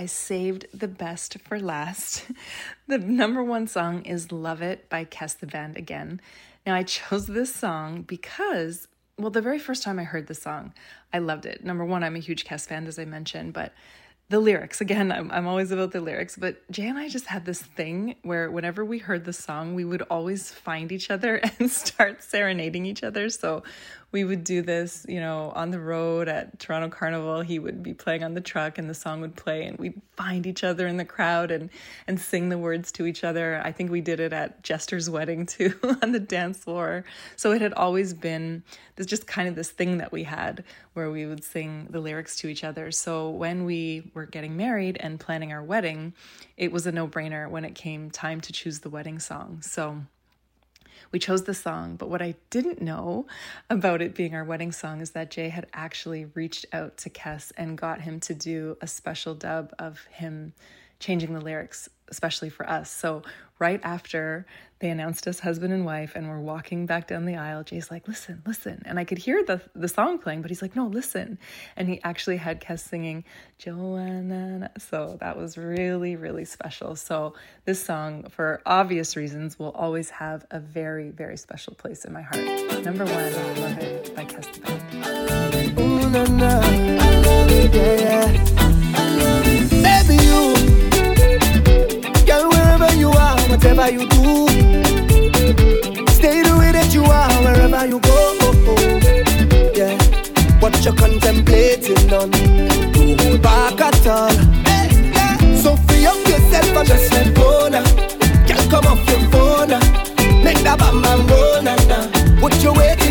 I saved the best for last. *laughs* The number one song is Love It by Kes the Band again. Now, I chose this song because, well, the very first time I heard the song, I loved it. Number one, I'm a huge Kes fan, as I mentioned, but the lyrics again I'm, I'm always about the lyrics but jay and i just had this thing where whenever we heard the song we would always find each other *laughs* and start serenading each other so we would do this you know on the road at toronto carnival. He would be playing on the truck and the song would play and we'd find each other in the crowd and and sing the words to each other. I think we did it at jester's wedding too *laughs* on the dance floor. So it had always been there's just kind of this thing that we had where we would sing the lyrics to each other. So when we were getting married and planning our wedding it was a no-brainer when it came time to choose the wedding song. So we chose the song, but what I didn't know about it being our wedding song is that Jay had actually reached out to Kes and got him to do a special dub of him changing the lyrics, especially for us. So, right after they announced us husband and wife and we're walking back down the aisle, Jay's like, listen, listen. And I could hear the, the song playing, but he's like, no, listen. And he actually had Kes singing Joanna. So that was really, really special. So this song, for obvious reasons, will always have a very, very special place in my heart. Number one, I love it by Kes the Band. Ooh, na, na. Yeah, yeah. Whatever you do, stay the way that you are, wherever you go. Yeah, what you're contemplating on, don't back at all. Hey, yeah. So free up yourself and just let go now. Girl, come off your phone now. Make that bam bam go now. What you waiting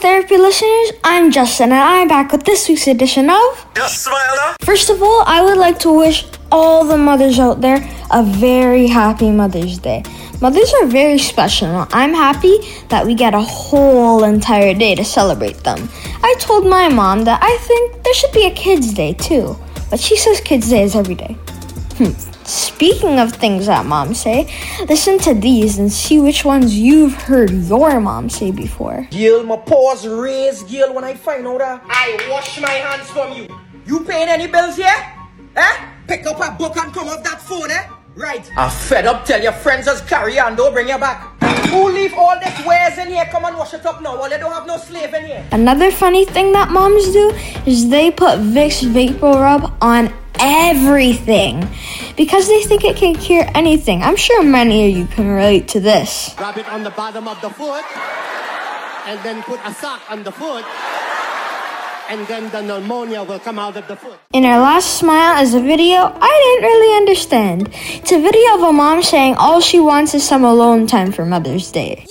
Therapy listeners. I'm Justin, and I'm back with this week's edition of. Just smile First of all, I would like to wish all the mothers out there a very happy Mother's Day. Mothers are very special. I'm happy that we get a whole entire day to celebrate them. I told my mom that I think there should be a Kids' Day too, but she says Kids' Day is every day. Hmm. Speaking of things that moms say, listen to these and see which ones you've heard your mom say before. Girl, my paws raised, girl, when I find out that I wash my hands from you. You paying any bills here? Eh? Pick up a book and come off that phone, eh? Right. I'm fed up. Tell your friends just carry on. Don't bring you back. Who leave all this wares in here? Come and wash it up now. Well, they don't have no slave in here. Another funny thing that moms do is they put Vicks VapoRub on everything because they think it can cure anything. I'm sure many of you can relate to this. Rub it on the bottom of the foot, and then put a sock on the foot, and then the pneumonia will come out of the foot. In our last smile is a video I didn't really understand. It's a video of a mom saying all she wants is some alone time for Mother's Day.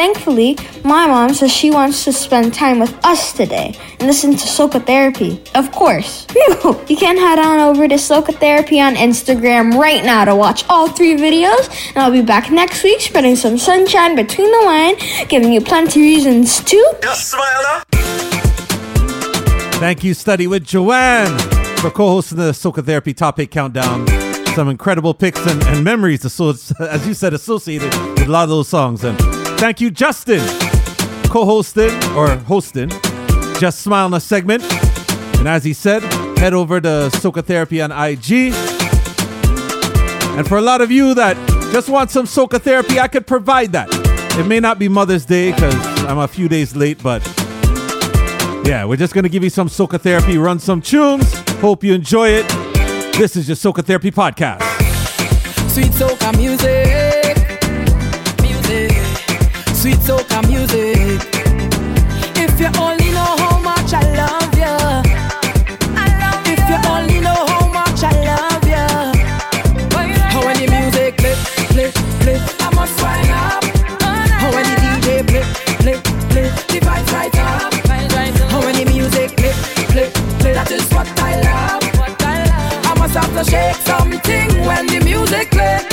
Thankfully, my mom says she wants to spend time with us today and listen to Soca Therapy. Of course. Phew. You can head on over to Soca Therapy on Instagram right now to watch all three videos, and I'll be back next week spreading some sunshine between the line, giving you plenty reasons to. Just smile Thank you, Study with Joanne, for co hosting the Soca Therapy Top 8 Countdown. Some incredible picks and, and memories, asso- *laughs* as you said, associated with a lot of those songs. And thank you, Justin, co hosting or hosting Just Smile in a segment. And as he said, head over to Soca Therapy on IG. And for a lot of you that just want some Soca Therapy, I could provide that. It may not be Mother's Day because I'm a few days late, but yeah, we're just gonna give you some Soca Therapy, run some tunes. Hope you enjoy it. This is your Soca Therapy podcast. Sweet soca music, sweet soca music. If you only know how much I love you, If you only know how much I love you, how when music play, play, play, I must wind up. How when DJ play, play, play, the vibes right up. How when music play, play, play, that is what I love. I must have to shake something when the music play.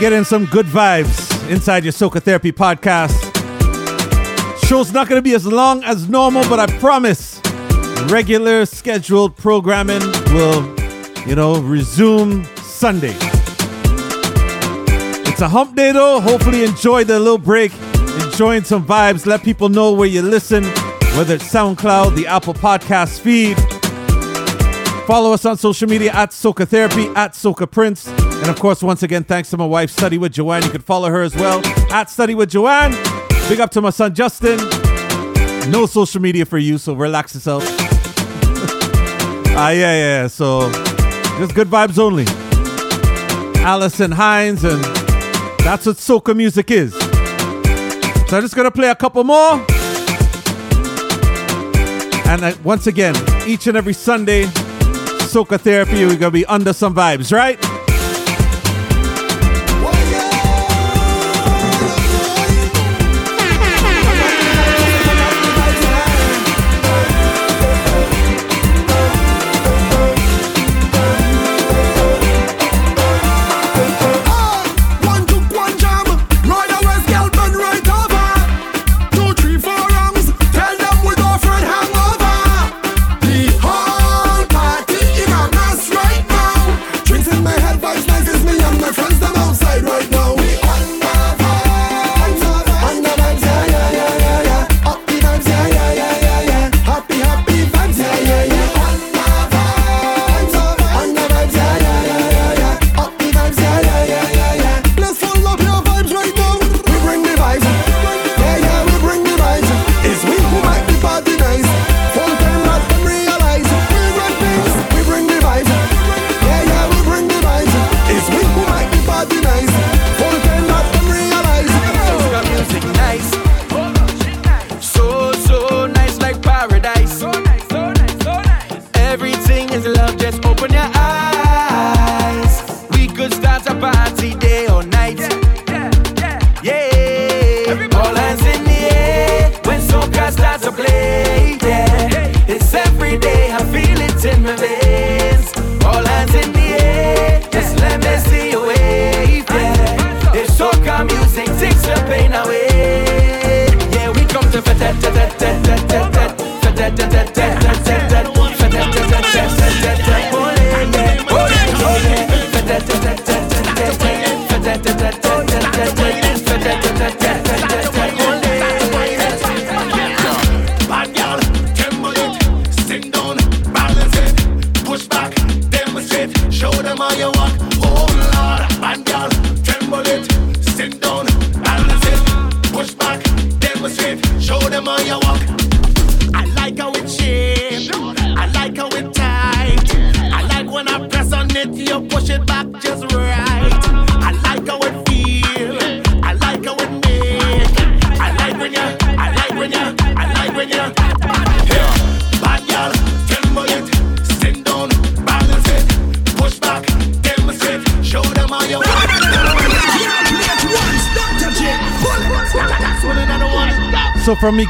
Get in some good vibes inside your Soca Therapy podcast. Show's not going to be as long as normal, but I promise regular scheduled programming will, you know, resume Sunday. It's a hump day though. Hopefully, enjoy the little break, enjoying some vibes. Let people know where you listen, whether it's SoundCloud, the Apple Podcast feed. Follow us on social media at Soca Therapy, at Soca Prince. And of course, once again, thanks to my wife, Study with Joanne. You can follow her as well at Study with Joanne. Big up to my son, Justin. No social media for you, so relax yourself. *laughs* Ah, uh, yeah, yeah. So just good vibes only. Alison Hinds, and that's what soca music is. So I'm just gonna play a couple more. And uh, once again, each and every Sunday, soca therapy, we're gonna be under some vibes, right?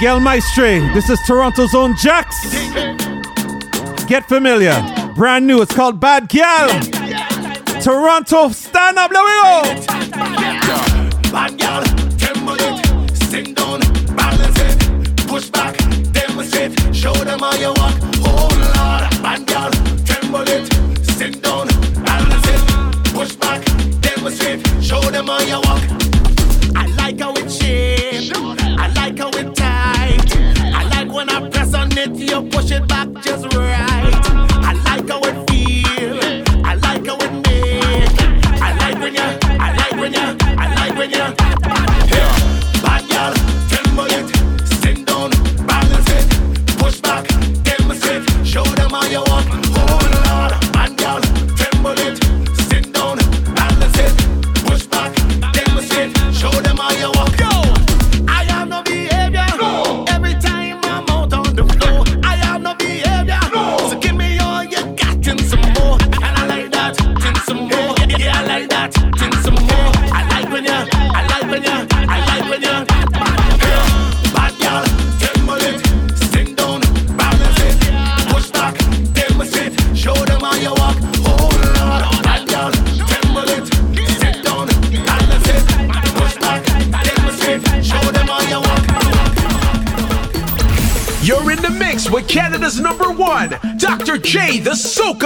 Miguel Maestre. This is Toronto's own Jax. Get familiar. Brand new. It's called Bad Gal. Toronto, stand up. There we go.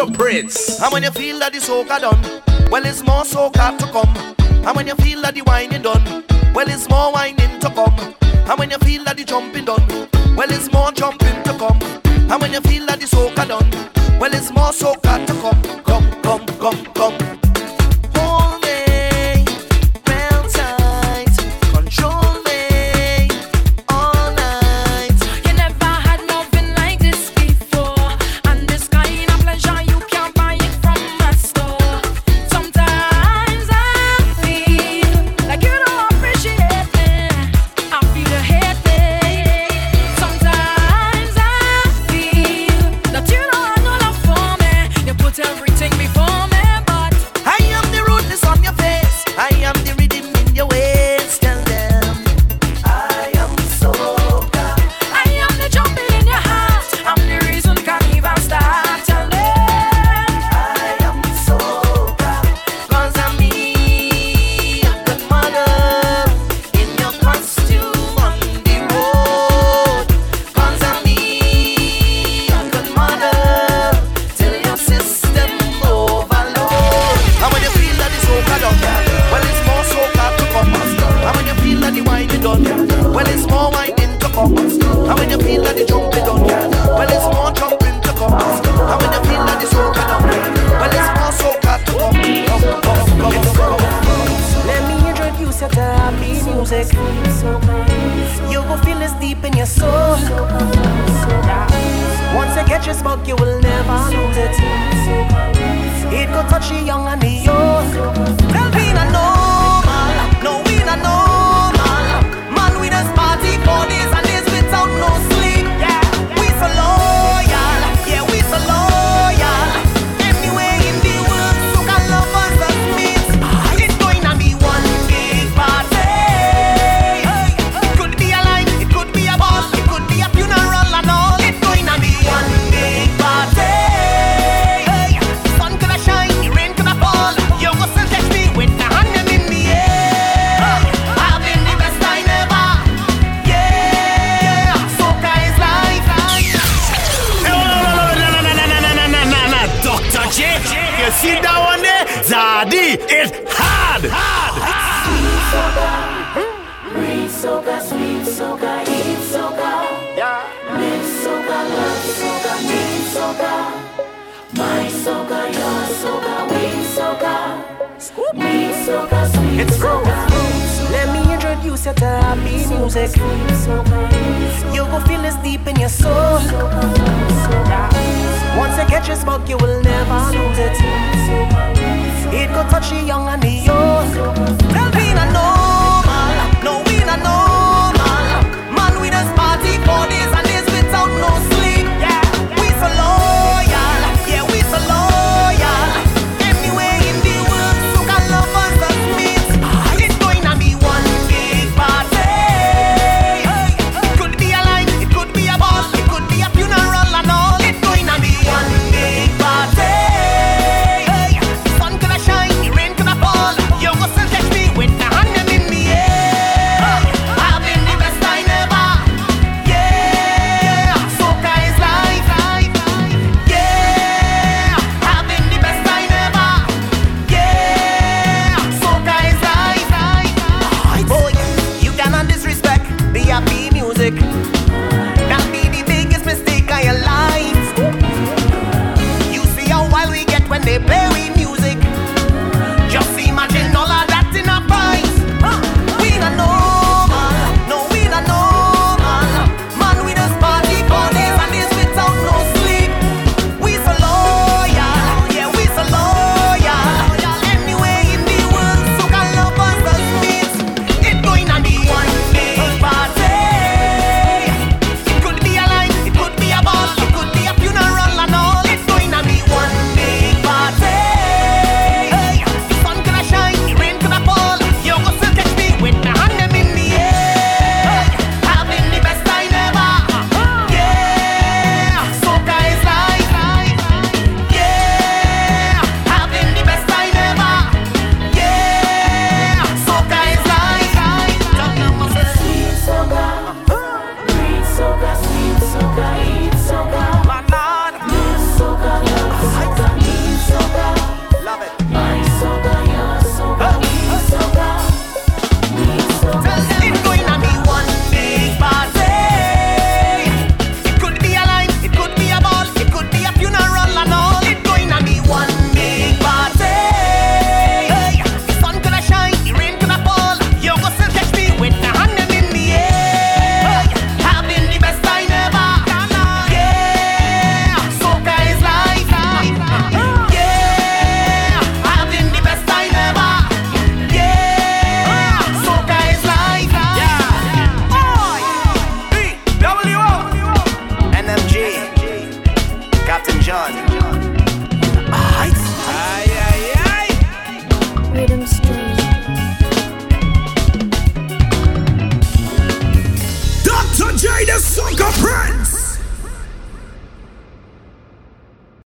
fingerprints. And when you feel that the soca done, well, it's more soca to come. And when you feel that the wine is done, well, it's more soca, eat soca, live soca, love soca, need soca. My soca, your soca, we soca, me soca, sweet it's soca. Let me introduce you to happy music. You will feel this deep in your soul. Once you catch your smoke, you will never lose it. It could touch the young and the old.